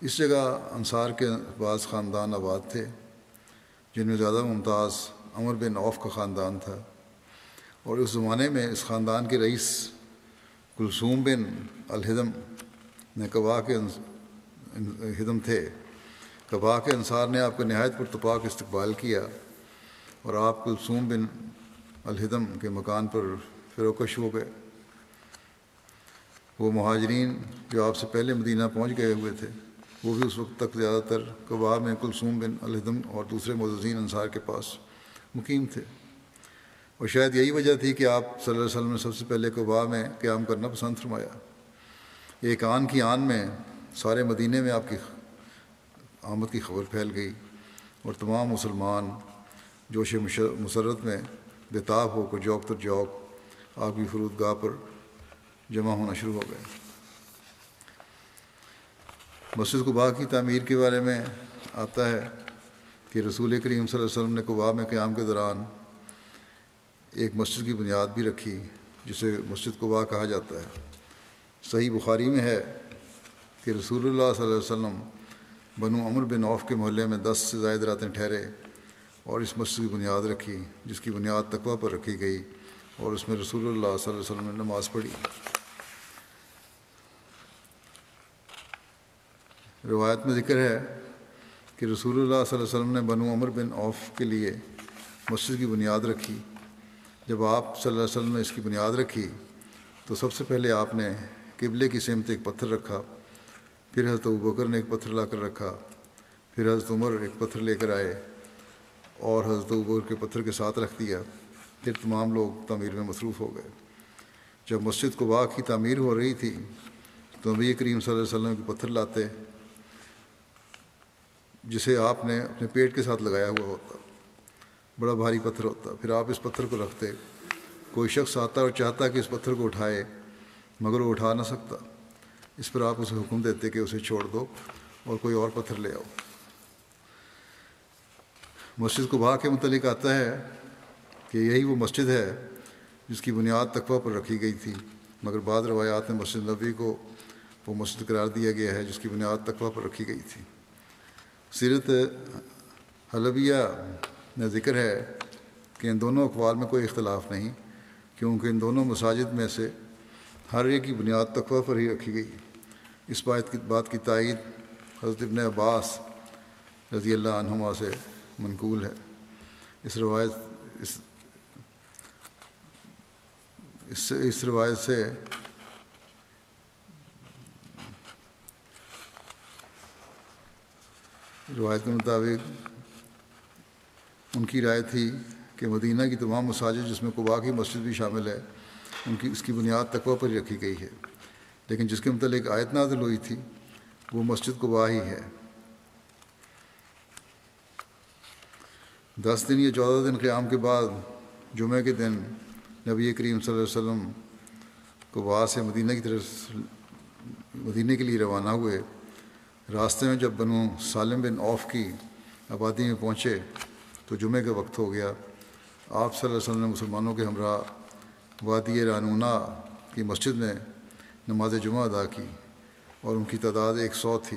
اس جگہ انصار کے بعض خاندان آباد تھے، جن میں زیادہ ممتاز عمر بن اوف کا خاندان تھا۔ اور اس زمانے میں اس خاندان کے رئیس کلثوم بن الحدم نے کبا کے ہدم تھے۔ کبا کے انصار نے آپ کو نہایت پرتپاک استقبال کیا اور آپ کلثوم بن الحدم کے مکان پر فروکش ہو گئے۔ وہ مہاجرین جو آپ سے پہلے مدینہ پہنچ گئے ہوئے تھے، وہ بھی اس وقت تک زیادہ تر کباب میں کلثوم بن الحدم اور دوسرے مدزین انصار کے پاس مقیم تھے۔ اور شاید یہی وجہ تھی کہ آپ صلی اللہ علیہ وسلم نے سب سے پہلے کبا میں قیام کرنا پسند فرمایا۔ ایک آن کی آن میں سارے مدینہ میں آپ کی آمد کی خبر پھیل گئی اور تمام مسلمان جوش مسرت میں بےتاب ہو کر جوک تر جوک آپ کی فرود گاہ پر جمع ہونا شروع ہو گئے۔ مسجد قبا کی تعمیر کے بارے میں آتا ہے کہ رسول کریم صلی اللہ علیہ وسلم نے قبا میں قیام کے دوران ایک مسجد کی بنیاد بھی رکھی جسے مسجد قبا کہا جاتا ہے۔ صحیح بخاری میں ہے کہ رسول اللہ صلی اللہ علیہ وسلم بنو امر بن عوف کے محلے میں دس سے زائد راتیں ٹھہرے اور اس مسجد کی بنیاد رکھی، جس کی بنیاد تقوی پر رکھی گئی اور اس میں رسول اللہ صلی اللہ علیہ وسلم نے نماز پڑھی۔ روایت میں ذکر ہے کہ رسول اللہ صلی اللہ علیہ وسلم نے بنو عمر بن اوف کے لیے مسجد کی بنیاد رکھی۔ جب آپ صلی اللہ علیہ وسلم نے اس کی بنیاد رکھی تو سب سے پہلے آپ نے قبلے کی سمت ایک پتھر رکھا۔ پھر حضرت بکر نے ایک پتھر لا کر رکھا، پھر حضرت عمر ایک پتھر لے کر آئے اور حضرت بکر کے پتھر کے ساتھ رکھ دیا، پھر تمام لوگ تعمیر میں مصروف ہو گئے۔ جب مسجد کو واقع کی تعمیر ہو رہی تھی، تو نبی کریم صلی اللہ علیہ وسلم کے پتھر لاتے، جسے آپ نے اپنے پیٹ کے ساتھ لگایا ہوا ہوتا۔ بڑا بھاری پتھر ہوتا۔ پھر آپ اس پتھر کو رکھتے، کوئی شخص آتا اور چاہتا کہ اس پتھر کو اٹھائے، مگر وہ اٹھا نہ سکتا۔ اس پر آپ اسے حکم دیتے کہ اسے چھوڑ دو اور کوئی اور پتھر لے آؤ۔ مسجد کو کے متعلق آتا ہے کہ یہی وہ مسجد ہے جس کی بنیاد تقوی پر رکھی گئی تھی، مگر بعض روایات میں مسجد نبی کو وہ مسجد قرار دیا گیا ہے جس کی بنیاد تقوی پر رکھی گئی تھی۔ سیرت حلبیہ میں ذکر ہے کہ ان دونوں اقوال میں کوئی اختلاف نہیں، کیونکہ ان دونوں مساجد میں سے ہر ایک کی بنیاد تقوی پر ہی رکھی گئی۔ اس بات کی بات کی تائید حضرت ابن عباس رضی اللہ عنہما سے منقول ہے۔ اس روایت اس اس اس روایت سے روایت کے مطابق ان کی رائے تھی کہ مدینہ کی تمام مساجد جس میں قبا کی مسجد بھی شامل ہے، ان کی اس کی بنیاد تقوی پر رکھی گئی ہے۔ لیکن جس کے متعلق آیت نازل ہوئی تھی، وہ مسجد قبا ہی ہے۔ دس دن یا چودہ دن قیام کے بعد، جمعہ کے دن نبی کریم صلی اللہ علیہ وسلم قبا سے مدینہ کی طرف، مدینہ کے لیے روانہ ہوئے۔ راستے میں جب بنو سالم بن اوف کی آبادی میں پہنچے، تو جمعے کا وقت ہو گیا۔ آپ صلی اللہ علیہ وسلم نے مسلمانوں کے ہمراہ وادی رانونا کی مسجد میں نماز جمعہ ادا کی اور ان کی تعداد ایک سو تھی۔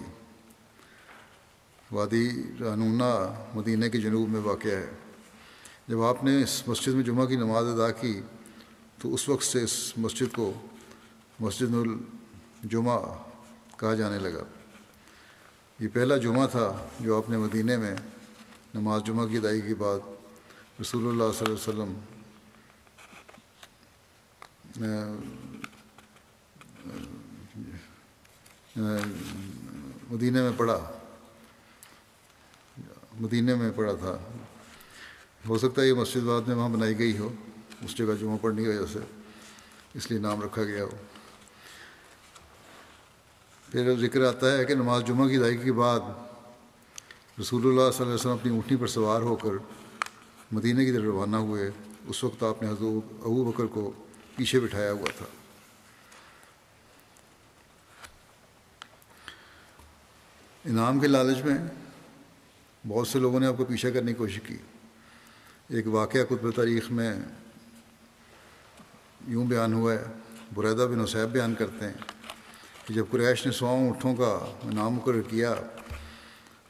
وادی رانونا مدینہ کے جنوب میں واقع ہے۔ جب آپ نے اس مسجد میں جمعہ کی نماز ادا کی تو اس وقت سے اس مسجد کو مسجد الجمعہ کہا جانے لگا۔ یہ پہلا جمعہ تھا جو آپ نے مدینہ میں نماز جمعہ کی ادائیگی کے بعد رسول اللہ صلی اللہ علیہ وسلم مدینہ میں پڑھا۔ مدینہ میں پڑھا تھا۔ ہو سکتا ہے یہ مسجد بعد میں وہاں بنائی گئی ہو، اس جگہ جمعہ پڑھنے کی وجہ سے، اس لیے نام رکھا گیا ہو۔ پھر ذکر آتا ہے کہ نماز جمعہ کی ادائیگی کے بعد رسول اللہ صلی اللہ علیہ وسلم اپنی اونٹنی پر سوار ہو کر مدینہ کی طرف روانہ ہوئے۔ اس وقت آپ نے حضور ابو بکر کو پیچھے بٹھایا ہوا تھا۔ انعام کے لالچ میں بہت سے لوگوں نے آپ کو پیچھے کرنے کی کوشش کی۔ ایک واقعہ قطب تاریخ میں یوں بیان ہوا ہے بریدہ بن حسیب بیان کرتے ہیں کہ جب قریش نے سواؤں اونٹوں کا نام مقرر کیا،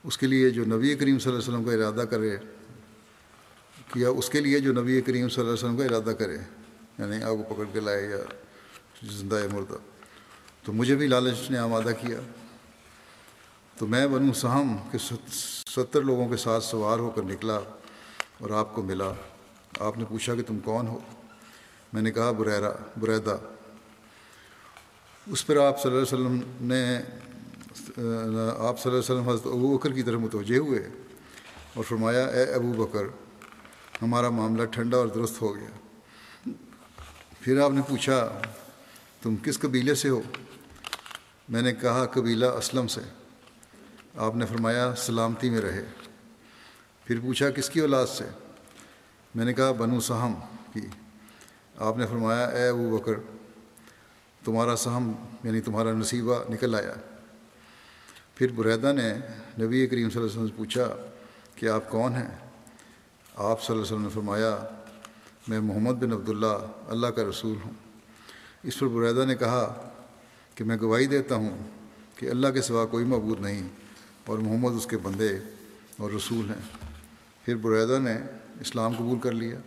اس کے لیے جو نبی کریم صلی اللہ علیہ وسلم کا ارادہ کرے، کیا اس کے لیے جو نبی کریم صلی اللہ علیہ وسلم کا ارادہ کرے یعنی آگ کو پکڑ کے لائے یا زندہ مردہ تو مجھے بھی لالچ نے آمادہ کیا۔ تو میں بنوں سہم کہ ستر لوگوں کے ساتھ سوار ہو کر نکلا اور آپ کو ملا۔ آپ نے پوچھا کہ تم کون ہو؟ میں نے کہا بریرا بریدہ۔ اس پر آپ صلی اللہ علیہ وسلم نے، آپ صلی اللہ علیہ وسلم حضرت ابو بکر کی طرف متوجہ ہوئے اور فرمایا، اے ابو بکر، ہمارا معاملہ ٹھنڈا اور درست ہو گیا۔ پھر آپ نے پوچھا، تم کس قبیلے سے ہو؟ میں نے کہا، قبیلہ اسلم سے۔ آپ نے فرمایا سلامتی میں رہے۔ پھر پوچھا کس کی اولاد سے؟ میں نے کہا بنو سہم کی۔ آپ نے فرمایا اے ابو بکر، تمہارا سہم یعنی تمہارا نصیبہ نکل آیا۔ پھر بریدہ نے نبی کریم صلی اللہ علیہ وسلم سے پوچھا کہ آپ کون ہیں؟ آپ صلی اللہ علیہ وسلم نے فرمایا، میں محمد بن عبداللہ، اللہ کا رسول ہوں۔ اس پر بریدہ نے کہا کہ میں گواہی دیتا ہوں کہ اللہ کے سوا کوئی معبود نہیں۔ اور محمد اس کے بندے اور رسول ہیں۔ پھر بریدہ نے اسلام قبول کر لیا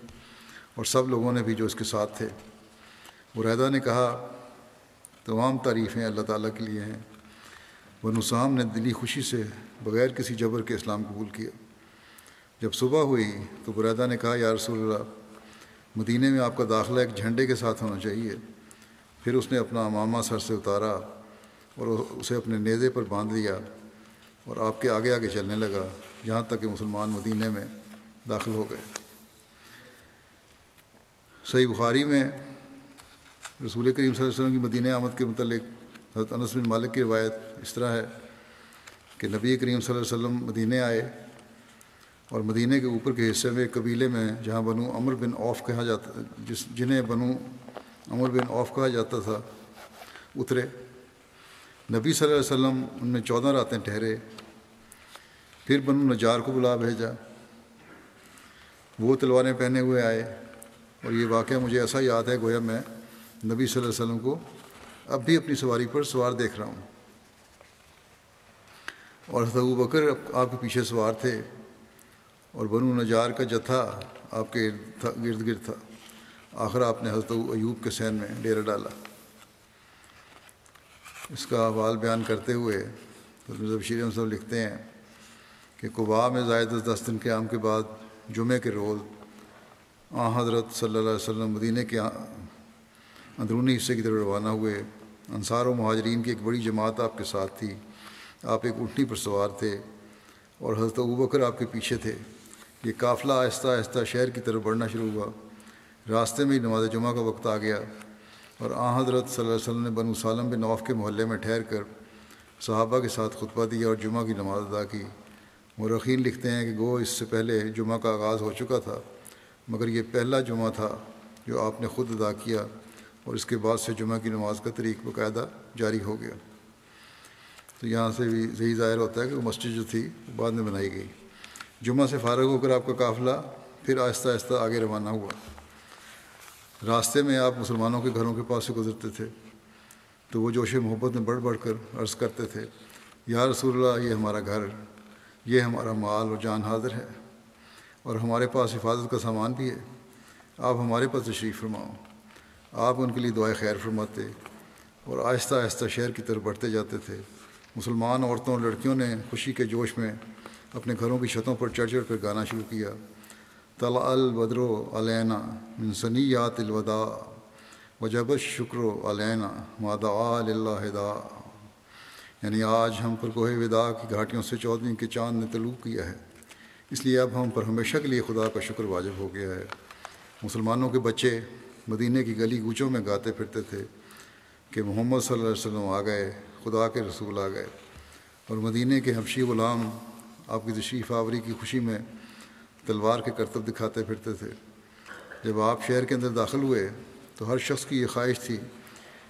اور سب لوگوں نے بھی جو اس کے ساتھ تھے۔ بریدہ نے کہا، تمام تعریفیں اللہ تعالیٰ کے لیے ہیں۔ بنو سام نے دلی خوشی سے بغیر کسی جبر کے اسلام قبول کیا۔ جب صبح ہوئی تو بریدہ نے کہا، یا رسول اللہ، مدینہ میں آپ کا داخلہ ایک جھنڈے کے ساتھ ہونا چاہیے۔ پھر اس نے اپنا امامہ سر سے اتارا اور اسے اپنے نیزے پر باندھ لیا اور آپ کے آگے آگے چلنے لگا جہاں تک کہ مسلمان مدینہ میں داخل ہو گئے۔ صحیح بخاری میں رسول کریم صلی اللہ علیہ وسلم کی مدینہ آمد کے متعلق حضرت انس بن مالک کی روایت اس طرح ہے کہ نبی کریم صلی اللہ علیہ وسلم مدینہ آئے اور مدینہ کے اوپر کے حصے میں قبیلے میں جہاں بنو امر بن اوف کہا جاتا، جس جنہیں بنو امر بن اوف کہا جاتا تھا، اترے۔ نبی صلی اللہ علیہ وسلم ان میں چودہ راتیں ٹھہرے۔ پھر بنو نجار کو بلا بھیجا۔ وہ تلواریں پہنے ہوئے آئے اور یہ واقعہ مجھے ایسا یاد ہے گویا میں نبی صلی اللہ علیہ وسلم کو اب بھی اپنی سواری پر سوار دیکھ رہا ہوں۔ اور حضرت ابو بکر آپ کے پیچھے سوار تھے اور بنو نجار کا جتھا آپ کے گرد گرد تھا۔ آخر آپ نے حضرت ایوب کے سین میں ڈیرا ڈالا۔ اس کا حوال بیان کرتے ہوئے حضرت بشیر صاحب لکھتے ہیں۔ کہ قبا میں زائد دس دن کے عام کے بعد جمعے کے روز آ، حضرت صلی اللہ علیہ وسلم مدینہ کے اندرونی حصے کی طرف روانہ ہوئے۔ انصار و مہاجرین کی ایک بڑی جماعت آپ کے ساتھ تھی۔ آپ ایک اٹھنی پر سوار تھے اور حضرت ابو بکر آپ کے پیچھے تھے۔ یہ قافلہ آہستہ آہستہ شہر کی طرف بڑھنا شروع ہوا۔ راستے میں ہی نماز جمعہ کا وقت آ گیا اور آ، حضرت صلی اللہ علیہ وسلم نے بنو سالم بن نوف کے محلے میں ٹھہر کر صحابہ کے ساتھ خطبہ دیا اور جمعہ کی نماز ادا کی۔ مرخین لکھتے ہیں کہ گو اس سے پہلے جمعہ کا آغاز ہو چکا تھا، مگر یہ پہلا جمعہ تھا جو آپ نے خود ادا کیا اور اس کے بعد سے جمعہ کی نماز کا طریق باقاعدہ جاری ہو گیا۔ تو یہاں سے بھی صحیح ظاہر ہوتا ہے کہ وہ مسجد جو تھی بعد میں بنائی گئی۔ جمعہ سے فارغ ہو کر آپ کا قافلہ پھر آہستہ آہستہ آگے روانہ ہوا۔ راستے میں آپ مسلمانوں کے گھروں کے پاس سے گزرتے تھے۔ تو وہ جوش محبت میں بڑھ بڑھ کر عرض کرتے تھے، یا رسول اللہ، یہ ہمارا گھر یہ ہمارا مال اور جان حاضر ہے اور ہمارے پاس حفاظت کا سامان بھی ہے۔ آپ ہمارے پاس تشریف فرماؤ۔ آپ ان کے لیے دعائیں خیر فرماتے اور آہستہ آہستہ شہر کی طرف بڑھتے جاتے تھے۔ مسلمان عورتوں اور لڑکیوں نے خوشی کے جوش میں اپنے گھروں کی چھتوں پر چڑھ چڑھ کر گانا شروع کیا۔ طلع البدر و علینا منسنیات الوداع وجب شکر و علینا مادا اللہ یعنی آج ہم پر کوہ ودا کی گھاٹیوں سے چودھویں کے چاند نے طلوع کیا ہے۔ اس لیے اب ہم پر ہمیشہ کے لیے خدا کا شکر واجب ہو گیا ہے۔ مسلمانوں کے بچے مدینہ کی گلی گوچوں میں گاتے پھرتے تھے کہ محمد صلی اللہ علیہ وسلم آ گئے، خدا کے رسول آ گئے۔ اور مدینہ کے حبشی غلام آپ کی تشریف آوری کی خوشی میں تلوار کے کرتب دکھاتے پھرتے تھے۔ جب آپ شہر کے اندر داخل ہوئے تو ہر شخص کی یہ خواہش تھی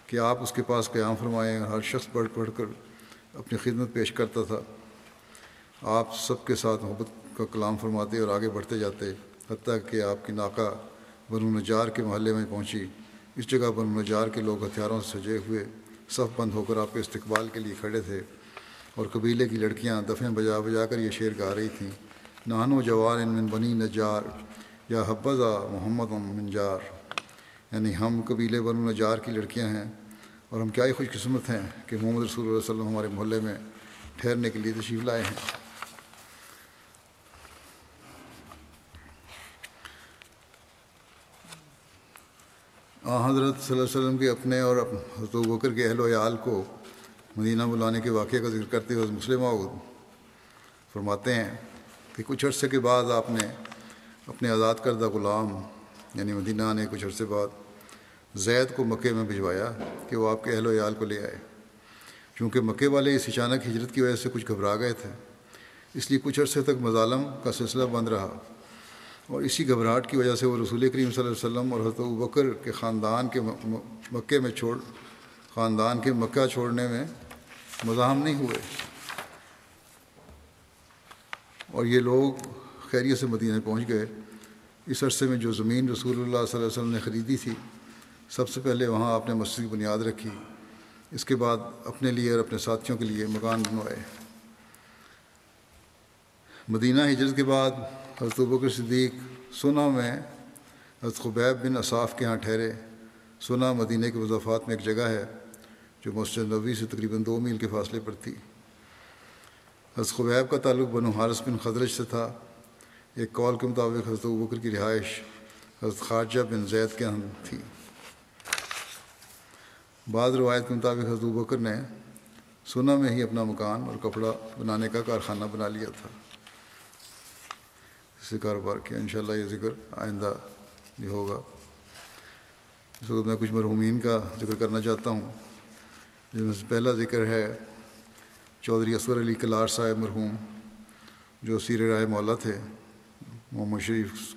کہ آپ اس کے پاس قیام فرمائیں ہر شخص بڑھ بڑھ کر اپنی خدمت پیش کرتا تھا۔ آپ سب کے ساتھ محبت کا کلام فرماتے اور آگے بڑھتے جاتے، حتیٰ کہ آپ کی ناکہ بنو نجار کے محلے میں پہنچی۔ اس جگہ بنو نجار کے لوگ ہتھیاروں سے سجے ہوئے، صف بند ہو کر آپ کے استقبال کے لیے کھڑے تھے اور قبیلے کی لڑکیاں دفیں بجا بجا کر یہ شعر گا رہی تھیں۔ نانو جوار ان من بنی نجار یا حبضہ محمد منجار یعنی ہم قبیلے بنو نجار کی لڑکیاں ہیں۔ اور ہم کیا ہی خوش قسمت ہیں کہ محمد رسول اللہ علیہ وسلم ہمارے محلے میں ٹھہرنے کے لیے تشریف لائے ہیں۔ حضرت صلی اللہ علیہ وسلم کے اپنے اور حضرت بکر کے اہل و عیال کو مدینہ بلانے کے واقعے کا ذکر کرتے ہوئے مسلم فرماتے ہیں کہ کچھ عرصے کے بعد آپ نے اپنے آزاد کردہ غلام یعنی مدینہ نے کچھ عرصے بعد زید کو مکے میں بھجوایا کہ وہ آپ کے اہل و عیال کو لے آئے۔ چونکہ مکے والے اس اچانک ہجرت کی وجہ سے کچھ گھبرا گئے تھے، اس لیے کچھ عرصے تک مظالم کا سلسلہ بند رہا۔ اور اسی گھبراہٹ کی وجہ سے وہ رسول کریم صلی اللہ علیہ وسلم اور حضرت بکر کے خاندان کے مکے میں چھوڑ، خاندان کے مکہ چھوڑنے میں مزاحم نہیں ہوئے۔ اور یہ لوگ خیریت سے مدینہ پہنچ گئے۔ اس عرصے میں جو زمین رسول اللہ صلی اللہ علیہ وسلم نے خریدی تھی سب سے پہلے وہاں آپ نے مسجد کی بنیاد رکھی، اس کے بعد اپنے لیے اور اپنے ساتھیوں کے لیے مکان بنوائے۔ مدینہ ہجرت کے بعد حضرت بکر صدیق سونا میں حضرت خبیب بن اصاف کے ہاں ٹھہرے۔ سنا مدینہ کے وضافات میں ایک جگہ ہے جو مسجد نبوی سے تقریباً دو میل کے فاصلے پر تھی۔ حضرت خبیب کا تعلق بنو حارث بن خدرج سے تھا۔ ایک کال کے مطابق حضرت بکر کی رہائش حضرت خارجہ بن زید کے ہاں تھی۔ بعض روایت کے مطابق حضرت بکر نے سنا میں ہی اپنا مکان اور کپڑا بنانے کا کارخانہ بنا لیا تھا۔ اس سے کاروبار کیا۔ انشاءاللہ یہ ذکر آئندہ بھی ہوگا۔ اس وقت میں کچھ مرحومین کا ذکر کرنا چاہتا ہوں۔ جس میں سے پہلا ذکر ہے چودھری اصغر علی کلار صاحب مرحوم، جو سیر رائے مولا تھے۔ محمد شریف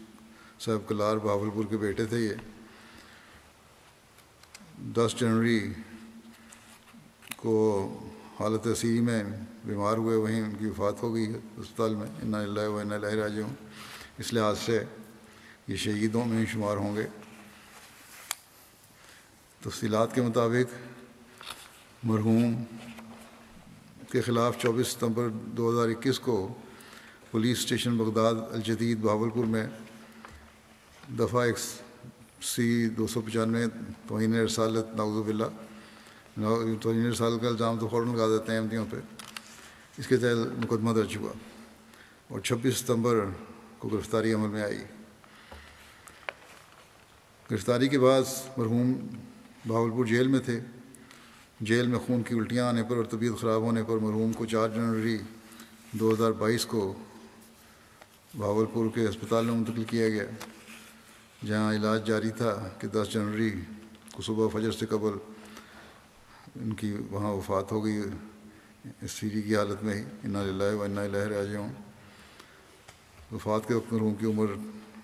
صاحب کلار بہاول پور کے بیٹے تھے یہ۔ دس جنوری کو حالت اسی میں بیمار ہوئے، وہیں ان کی وفات ہو گئی ہے اسپتال میں۔ انا اللہ و اللہ راج ہوں اس لحاظ سے یہ شہیدوں میں شمار ہوں گے۔ تفصیلات کے مطابق مرحوم کے خلاف چوبیس ستمبر دو ہزار اکیس کو پولیس اسٹیشن بغداد، الجدید، بہاولپور میں دفعہ ایک سی دو سو پچانوے، توہین رسالت ناوز باللہ۔ توہین رسالت کا الزام تو فوراً لگا دیتے ہیں احمدیوں پہ۔ اس کے تحت مقدمہ درج ہوا۔ اور چھبیس ستمبر کو گرفتاری عمل میں آئی۔ گرفتاری کے بعد مرحوم بھاولپور جیل میں تھے۔ جیل میں خون کی الٹیاں آنے پر اور طبیعت خراب ہونے پر مرحوم کو چار جنوری دو ہزار بائیس کو بھاولپور کے اسپتال میں منتقل کیا گیا۔ جہاں علاج جاری تھا کہ دس جنوری کو صبح فجر سے قبل ان کی وہاں وفات ہو گئی، اس سیری کی حالت میں ہی۔ انا للہ و انا لہر راجعون۔ وفات کے وقت مرحوم کی عمر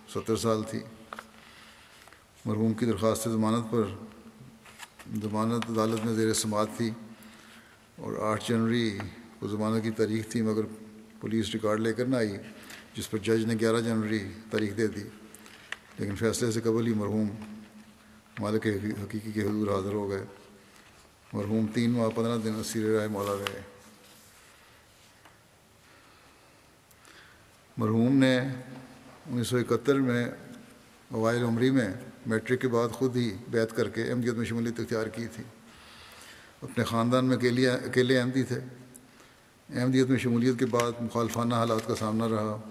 ستر سال تھی۔ مرحوم کی درخواست ضمانت پر، ضمانت عدالت میں زیر سماعت تھی اور آٹھ جنوری کو ضمانت کی تاریخ تھی، مگر پولیس ریکارڈ لے کر نہ آئی، جس پر جج نے گیارہ جنوری تاریخ دے دی۔ لیکن فیصلے سے قبل ہی مرحوم مالک حقیقی کے حضور حاضر ہو گئے۔ مرحوم تین ماہ پندرہ دن اسیر رائے مولا رہے۔ مرحوم نے انیس سو اکہتر میں اوائل عمری میں میٹرک کے بعد خود ہی بیت کر کے احمدیت جی میں شمولیت اختیار کی تھی۔ اپنے خاندان میں اکیلے اکیلے احمدی تھے۔ احمدیت جی میں شمولیت کے بعد مخالفانہ حالات کا سامنا رہا۔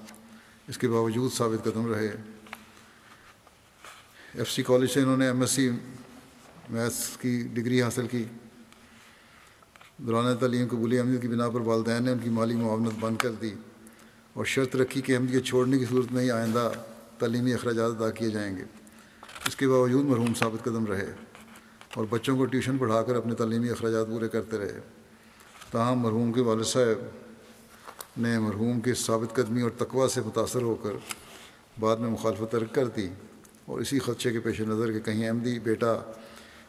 اس کے باوجود ثابت قدم رہے۔ ایف سی کالج سے انہوں نے ایم ایس سی میتھس کی ڈگری حاصل کی۔ دوران تعلیم قبولی احمدیت کی بنا پر والدین نے ان کی مالی معاونت بند کر دی اور شرط رکھی کہ احمدیت چھوڑنے کی صورت میں ہی آئندہ تعلیمی اخراجات ادا کیے جائیں گے۔ اس کے باوجود مرحوم ثابت قدم رہے اور بچوں کو ٹیوشن پڑھا کر اپنے تعلیمی اخراجات پورے کرتے رہے۔ تاہم مرحوم کے والد صاحب نے مرحوم کی ثابت قدمی اور تقوا سے متاثر ہو کر بعد میں مخالفت ترک کر دی۔ اور اسی خدشے کے پیش نظر کہ کہیں احمدی بیٹا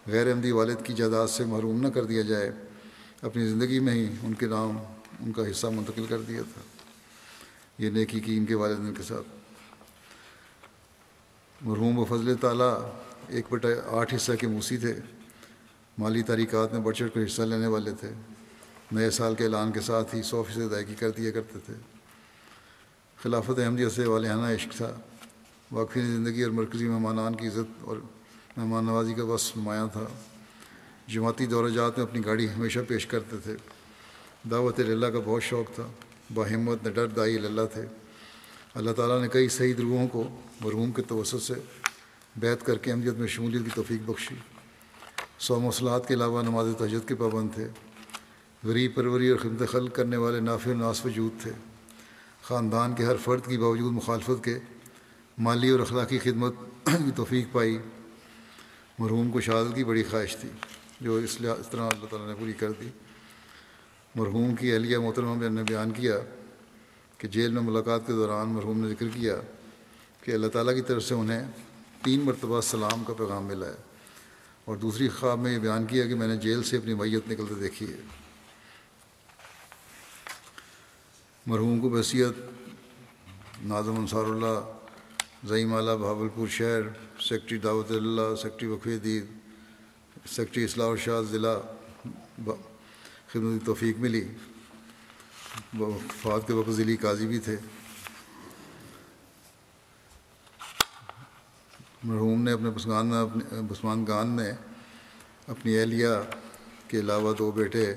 غیر احمدی والد کی جائیداد سے محروم نہ کر دیا جائے، اپنی زندگی میں ہی ان کے نام، ان کا حصہ منتقل کر دیا تھا۔ یہ نیکی کی ان کے والدین کے ساتھ۔ مرحوم و فضل تعالیٰ ایک بٹا آٹھ حصہ کے موسی تھے۔ مالی تاریخات میں بڑھ چڑھ کر حصہ لینے والے تھے۔ نئے سال کے اعلان کے ساتھ ہی سو فیصد ادائیگی کر دیا کرتے تھے۔ خلافت احمدیہ سے والانہ عشق تھا۔ واقعی زندگی اور مرکزی مہمانان کی عزت اور مہمان نوازی کا بس نمایاں تھا۔ جماعتی دورہ جات میں اپنی گاڑی ہمیشہ پیش کرتے تھے۔ دعوت اللہ کا بہت شوق تھا۔ باہمت ڈر دائی اللہ تھے۔ اللہ تعالیٰ نے کئی صحیح روحوں کو مرحوم کے توسط سے بیت کر کے احمدیت میں شمولیت کی توفیق بخشی۔ سو مسلحات کے علاوہ نماز تجد کے پابند تھے۔ غریب پروری اور خدمت خلق کرنے والے نافع ناس وجود تھے۔ خاندان کے ہر فرد کی باوجود مخالفت کے مالی اور اخلاقی خدمت کی توفیق پائی۔ مرحوم کو شہادت کی بڑی خواہش تھی، جو اس لحاظ، اس طرح اللہ تعالیٰ نے پوری کر دی۔ مرحوم کی اہلیہ محترمہ نے بیان کیا کہ جیل میں ملاقات کے دوران مرحوم نے ذکر کیا کہ اللہ تعالیٰ کی طرف سے انہیں تین مرتبہ سلام کا پیغام ملا ہے۔ اور دوسری خواب میں یہ بیان کیا کہ میں نے جیل سے اپنی میت نکلتے دیکھی ہے۔ مرحوم کو بحثیت نازم انصار اللہ زعیم اعلیٰ بہاول پور شہر، سیکٹری دعوت اللہ، سیکٹری وقف دید سیکٹری اصلاح اور شاہ ضلع خدمت توفیق ملی۔ فات کے وقت ضلعی قاضی بھی تھے۔ مرحوم نے اپنے پسمان اپنے بسمان گان نے اپنی اہلیہ کے علاوہ دو بیٹے،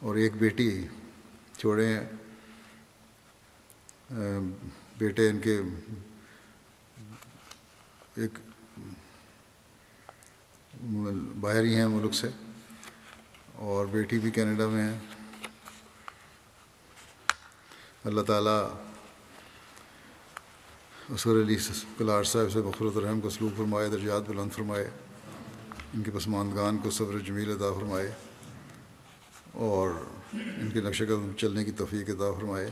اور ایک بیٹی چھوڑے ہیں۔ بیٹے ان کے ایک باہر ہی ہیں ملک سے اور بیٹی بھی کینیڈا میں ہے اللہ تعالیٰ اصور علی کلار صاحب سے بخرت الرحم کو سلوک فرمائے، درجات بلند فرمائے، ان کے پسماندگان کو صبر جمیل عطا فرمائے اور ان کے نقش قدم چلنے کی توفیق عطا فرمائے۔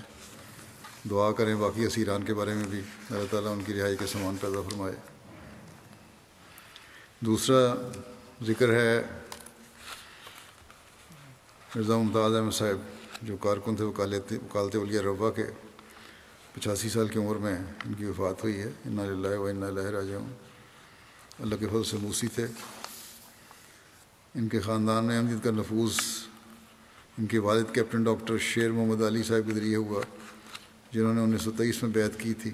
دعا کریں، باقی اسیران کے بارے میں بھی اللہ تعالیٰ ان کی رہائی کے سامان پیدا فرمائے۔ دوسرا ذکر ہے مرزا ممتاز احمد صاحب، جو کارکن تھے، وکالت وکالت ولیہ ربا کے پچاسی سال کی عمر میں ان کی وفات ہوئی ہے۔ ان اللہ و اللہ راجہ اللہ کے فضل سے موسی تھے۔ ان کے خاندان میں امجد کا نفوذ، ان کے والد کیپٹن ڈاکٹر شیر محمد علی صاحب کے ذریعے ہوا۔ جنہوں نے انیس سو تیئیس میں بیعت کی تھی۔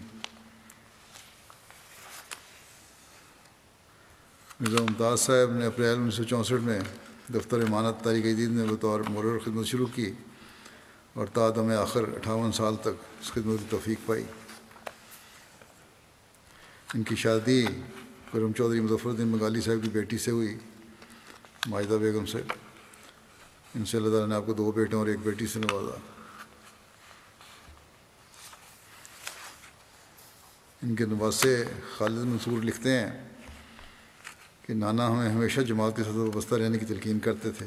مرزا ممتاز صاحب نے اپریل انیس سو چونسٹھ میں دفتر امانت تاریخ جدید میں بطور مرر خدمت شروع کی اور تعدم آخر اٹھاون سال تک اس خدمت کی توفیق پائی۔ ان کی شادی کرم چودھری مظفر الدین مغالی صاحب کی بیٹی سے ہوئی، ماجدہ بیگم سے ان سے اللہ تعالیٰ نے آپ کو دو بیٹوں اور ایک بیٹی سے نوازا۔ ان کے نواسے خالد منصور لکھتے ہیں کہ نانا ہمیں ہمیشہ جماعت کے صدر وابستہ رہنے کی تلقین کرتے تھے،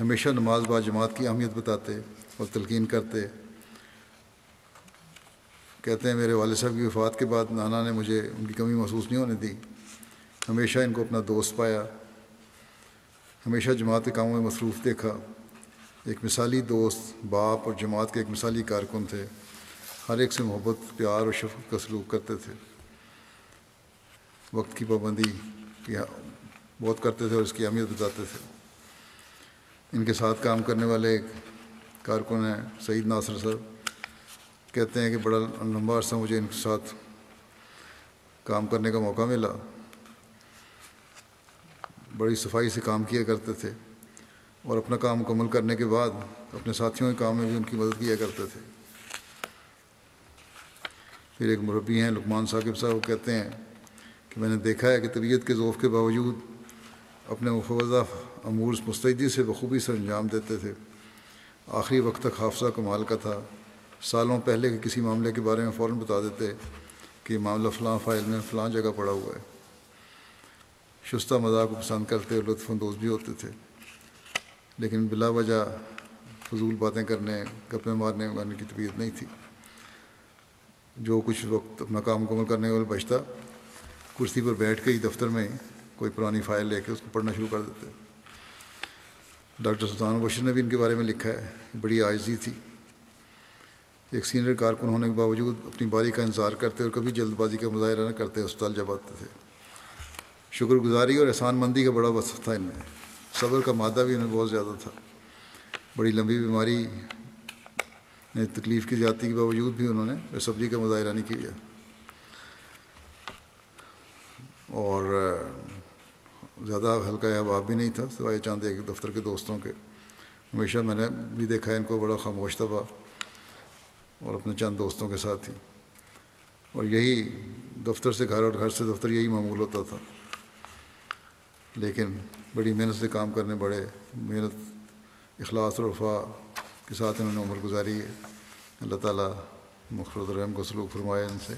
ہمیشہ نماز با جماعت کی اہمیت بتاتے اور تلقین کرتے۔ کہتے ہیں، میرے والد صاحب کی وفات کے بعد نانا نے مجھے ان کی کمی محسوس نہیں ہونے دی۔ ہمیشہ ان کو اپنا دوست پایا، ہمیشہ جماعت کے کاموں میں مصروف دیکھا۔ ایک مثالی دوست، باپ اور جماعت کے ایک مثالی کارکن تھے۔ ہر ایک سے محبت، پیار اور شفقت کا سلوک کرتے تھے۔ وقت کی پابندی بہت کرتے تھے اور اس کی اہمیت بتاتے تھے۔ ان کے ساتھ کام کرنے والے ایک کارکن ہیں سعید ناصر صاحب کہتے ہیں کہ بڑا لمبا عرصہ مجھے ان کے ساتھ کام کرنے کا موقع ملا۔ بڑی صفائی سے کام کیا کرتے تھے اور اپنا کام مکمل کرنے کے بعد اپنے ساتھیوں کے کام میں بھی ان کی مدد کیا کرتے تھے۔ پھر ایک مربی ہیں لکمان ثاقب صاحب، وہ کہتے ہیں کہ میں نے دیکھا ہے کہ طبیعت کے ذوف کے باوجود اپنے مفوضہ امور مستعدی سے بخوبی سر انجام دیتے تھے۔ آخری وقت تک حافظہ کمال کا تھا۔ سالوں پہلے کے کسی معاملے کے بارے میں فوراً بتا دیتے کہ یہ معاملہ فلاں فائل میں فلاں جگہ پڑا ہوا ہے۔ شستہ مذاق کو پسند کرتے اور لطف اندوز بھی ہوتے تھے۔ لیکن بلا وجہ فضول باتیں کرنے، گپیں مارنے مارنے کی طبیعت نہیں تھی۔ جو کچھ وقت اپنا کام مکمل کرنے والے بچتا، کرسی پر بیٹھ کے ہی دفتر میں کوئی پرانی فائل لے کے اس کو پڑھنا شروع کر دیتے۔ ڈاکٹر سلطان بشر نے بھی ان کے بارے میں لکھا ہے، بڑی عاجزی تھی۔ ایک سینئر کارکن ہونے کے باوجود اپنی باری کا انتظار کرتے اور کبھی جلد بازی کا مظاہرہ نہ کرتے اسپتال جب آتے تھے۔ شکر گزاری اور احسان مندی کا بڑا وصف تھا ان میں۔ صبر کا مادہ بھی انہیں بہت زیادہ تھا۔ بڑی لمبی بیماری نے تکلیف کی زیادتی کے باوجود بھی انہوں نے سبزی کا مظاہرہ نہیں کیا۔ اور زیادہ ہلکا احباب بھی نہیں تھا، سوائے چاند ایک دفتر کے دوستوں کے۔ ہمیشہ میں نے بھی دیکھا ان کو بڑا خاموش تھا، اور اپنے چند دوستوں کے ساتھ ہی۔ اور یہی دفتر سے گھر اور گھر سے دفتر یہی معمول ہوتا تھا۔ لیکن بڑی محنت سے کام کرنے، بڑے محنت، اخلاص اور کے ساتھ انہوں نے عمر گزاری ہے۔ اللہ تعالیٰ مخرد الرحم کو سلوک فرمائے ان سے۔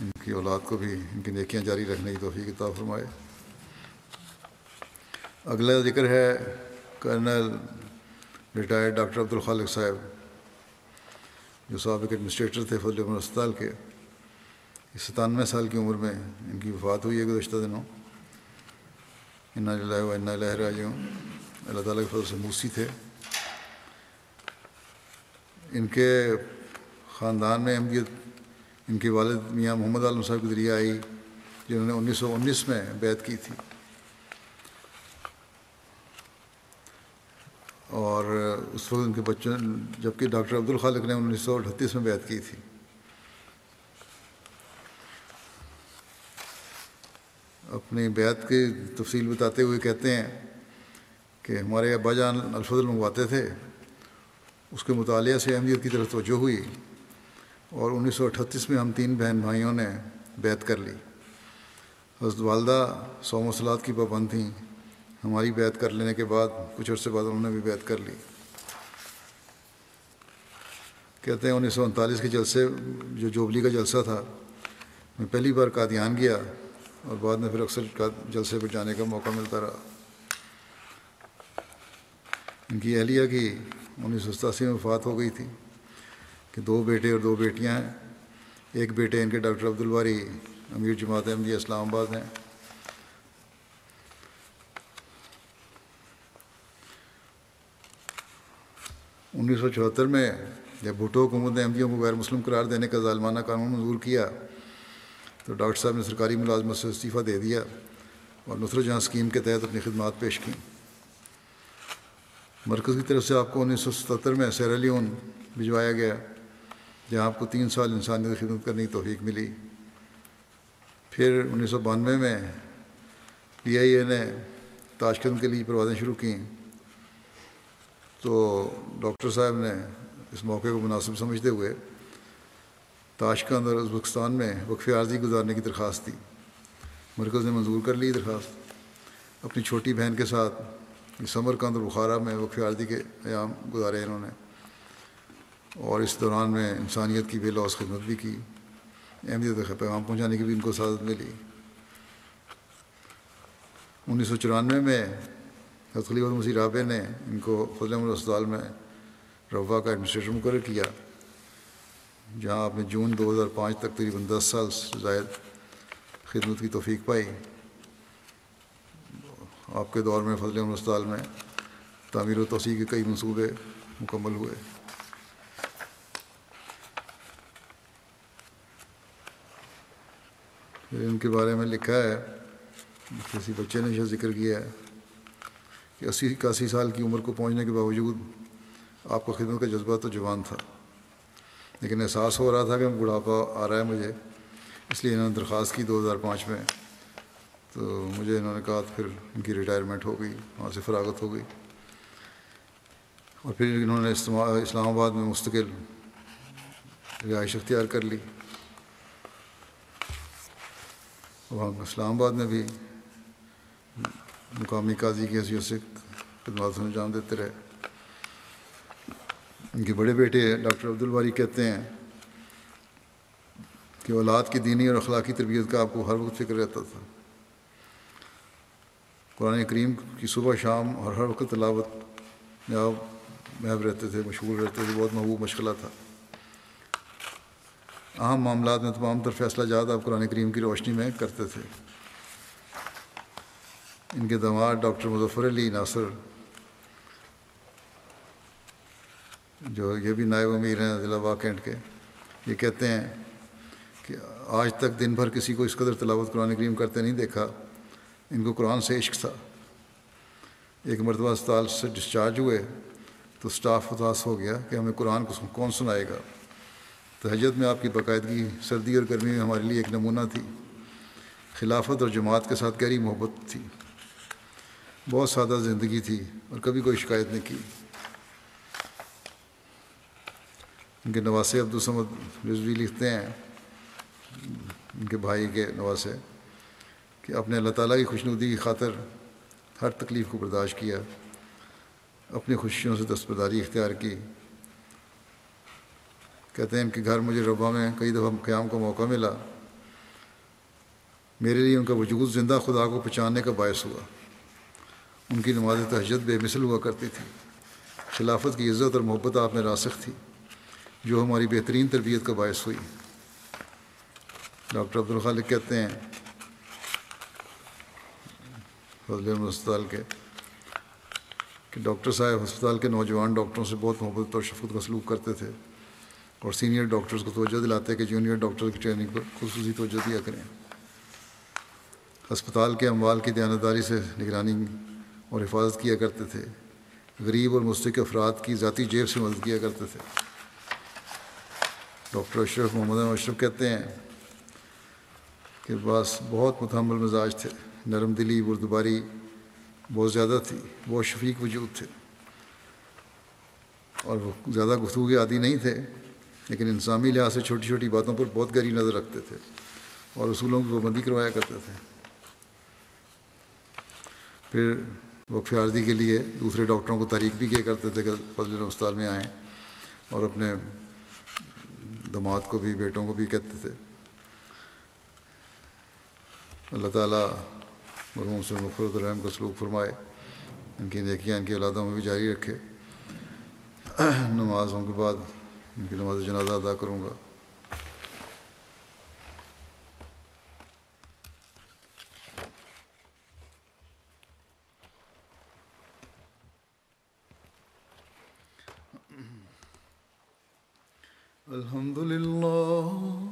ان کی اولاد کو بھی ان کی نیکیاں جاری رکھنے کی توفیق کتاب فرمائے۔ اگلا ذکر ہے کرنل ریٹائرڈ ڈاکٹر عبدالخالق صاحب، جو سابق ایڈمنسٹریٹر تھے فضل عمر اسپتال کے۔ ستانوے سال کی عمر میں ان کی وفات ہوئی ہے گزشتہ دنوں۔ اللہ و اللہ راجوں اللہ تعالیٰ کے فضل سے موسی تھے۔ ان کے خاندان میں احمدیت ان کے والد میاں محمد عالم صاحب کے ذریعے آئی، جنہوں نے انیس سو انیس میں بیعت کی تھی۔ اور اس وقت ان کے بچوں جبکہ ڈاکٹر عبد الخالق نے انیس سو اٹھتیس میں بیعت کی تھی۔ اپنی بیعت کی تفصیل بتاتے ہوئے کہتے ہیں کہ ہمارے ابا جان الفضل منگواتے تھے۔ اس کے مطالعہ سے اہمیت کی طرف توجہ ہوئی اور انیس سو اٹھتیس میں ہم تین بہن بھائیوں نے بیت کر لی۔ حضرت والدہ سو مسلات کی پابند تھیں۔ ہماری بیت کر لینے کے بعد، کچھ عرصے بعد انہوں نے بھی بیت کر لی۔ کہتے ہیں انیس سو انتالیس کے جلسے، جو جوبلی کا جلسہ تھا، میں پہلی بار قادیان گیا اور بعد میں پھر اکثر جلسے پر جانے کا موقع ملتا رہا۔ ان کی اہلیہ کی انیس سو ستاسی میں وفات ہو گئی تھی کہ دو بیٹے اور دو بیٹیاں ہیں۔ ایک بیٹے ان کے ڈاکٹر عبدالباری امیر جماعت احمدیہ اسلام آباد ہیں۔ انیس سو چوہتر میں جب بھٹو حکومت نے احمدیوں کو غیر مسلم قرار دینے کا ظالمانہ قانون منظور کیا تو ڈاکٹر صاحب نے سرکاری ملازمت سے استعفیٰ دے دیا اور نصرت جہاں اسکیم کے تحت اپنی خدمات پیش کیں۔ مرکز کی طرف سے آپ کو انیس سو ستتر میں سیرالیون بھجوایا گیا، جہاں آپ کو تین سال انسانیت خدمت کرنے کی توفیق ملی۔ پھر انیس سو بانوے میں پی آئی اے نے تاشکند کے لیے پروازیں شروع کیں۔ تو ڈاکٹر صاحب نے اس موقع کو مناسب سمجھتے ہوئے تاشکند اور ازبکستان میں وقف عارضی گزارنے کی درخواست دی۔ مرکز نے منظور کر لی درخواست۔ اپنی چھوٹی بہن کے ساتھ سمر کند اور بخارا میں وقف عارضی کے ایام گزارے انہوں نے، اور اس دوران میں انسانیت کی بے لوس خدمت بھی کی، اہمیت پیغام پہنچانے کی بھی ان کو سعادت ملی۔ انیس سو چورانوے میں خلیف مسیح رابع نے ان کو فضل احمد اسپتال میں روا کا ایڈمنسٹریٹر مقرر کیا، جہاں آپ نے جون دو ہزار پانچ تک تقریباً دس سال زائد خدمت کی توفیق پائی۔ آپ کے دور میں فضل احمد میں تعمیر و توسیع کے کئی منصوبے مکمل ہوئے۔ پھر ان کے بارے میں لکھا ہے، کسی بچے نے یہ ذکر کیا ہے کہ اسی اکاسی سال کی عمر کو پہنچنے کے باوجود آپ کو خدمت کا جذبہ تو جوان تھا، لیکن احساس ہو رہا تھا کہ بڑھاپا آ رہا ہے مجھے، اس لیے انہوں نے درخواست کی دو ہزار پانچ میں۔ تو مجھے انہوں نے کہا پھر ان کی ریٹائرمنٹ ہو گئی، وہاں سے فراغت ہو گئی۔ اور پھر انہوں نے اسلام آباد میں مستقل رہائش اختیار کر لی۔ وہاں اسلام آباد میں بھی مقامی قاضی کی حیثیت سے خدمات انجام دیتے رہے۔ ان کے بڑے بیٹے ڈاکٹر عبدالباری کہتے ہیں کہ اولاد کی دینی اور اخلاقی تربیت کا آپ کو ہر وقت فکر رہتا تھا۔ قرآن کریم کی صبح شام اور ہر وقت تلاوت میں آپ محب رہتے تھے، مشغول رہتے تھے، بہت محبوب مشغلہ تھا۔ اہم معاملات میں تمام تر فیصلہ جات آپ قرآن کریم کی روشنی میں کرتے تھے۔ ان کے دماغ ڈاکٹر مظفر علی ناصر، جو یہ بھی نائب امیر ہیں، ضلع باغ کے، یہ کہتے ہیں کہ آج تک دن بھر کسی کو اس قدر تلاوت قرآن کریم کرتے نہیں دیکھا۔ ان کو قرآن سے عشق تھا۔ ایک مرتبہ اسپتال سے ڈسچارج ہوئے تو اسٹاف اداس ہو گیا کہ ہمیں قرآن کو کون سنائے گا۔ تہجد میں آپ کی باقاعدگی سردی اور گرمی میں ہمارے لیے ایک نمونہ تھی۔ خلافت اور جماعت کے ساتھ گہری محبت تھی۔ بہت سادہ زندگی تھی اور کبھی کوئی شکایت نہیں کی۔ ان کے نواسے عبدالسمد رضوی لکھتے ہیں۔ ان کے بھائی کے نواسے۔ کہ اپنے اللہ تعالیٰ کی خوشنودی کی خاطر ہر تکلیف کو برداشت کیا، اپنی خوشیوں سے دستبرداری اختیار کی۔ کہتے ہیں ان کے گھر مجھے ربا میں کئی دفعہ قیام کا موقع ملا۔ میرے لیے ان کا وجود زندہ خدا کو پہچاننے کا باعث ہوا۔ ان کی نماز تہجد بے مثل ہوا کرتی تھی۔ خلافت کی عزت اور محبت آپ میں راسخ تھی، جو ہماری بہترین تربیت کا باعث ہوئی۔ ڈاکٹر عبدالخالق کہتے ہیں فضل اسپتال کے، کہ ڈاکٹر صاحب ہسپتال کے نوجوان ڈاکٹروں سے بہت محبت اور شفقت کا سلوک کرتے تھے اور سینئر ڈاکٹرز کو توجہ دلاتے کہ جونیئر ڈاکٹر کی ٹریننگ پر خصوصی توجہ دیا کریں۔ ہسپتال کے اموال کی دیانتداری سے نگرانی اور حفاظت کیا کرتے تھے۔ غریب اور مستق افراد کی ذاتی جیب سے مدد کیا کرتے تھے۔ ڈاکٹر اشرف محمد اشرف کہتے ہیں کے پاس بہت متحمل مزاج تھے۔ نرم دلی بردباری بہت زیادہ تھی، بہت شفیق وجود تھے۔ اور وہ زیادہ گفتگو کے عادی نہیں تھے، لیکن انسانی لحاظ سے چھوٹی چھوٹی باتوں پر بہت گہری نظر رکھتے تھے اور اصولوں کی پابندی کروایا کرتے تھے۔ پھر وقف عارضی کے لیے دوسرے ڈاکٹروں کو تحریک بھی کیا کرتے تھے کہ فضل استاد میں آئیں اور اپنے دماد کو بھی، بیٹوں کو بھی کہتے تھے۔ اللہ تعالیٰ مرحوم سے مفرت الرحم کو سلوک فرمائے۔ ان کی نیکیاں، ان کی اولادوں میں بھی جاری رکھے۔ نمازوں کے بعد، ان کی نماز جنازہ ادا کروں گا۔ الحمد لله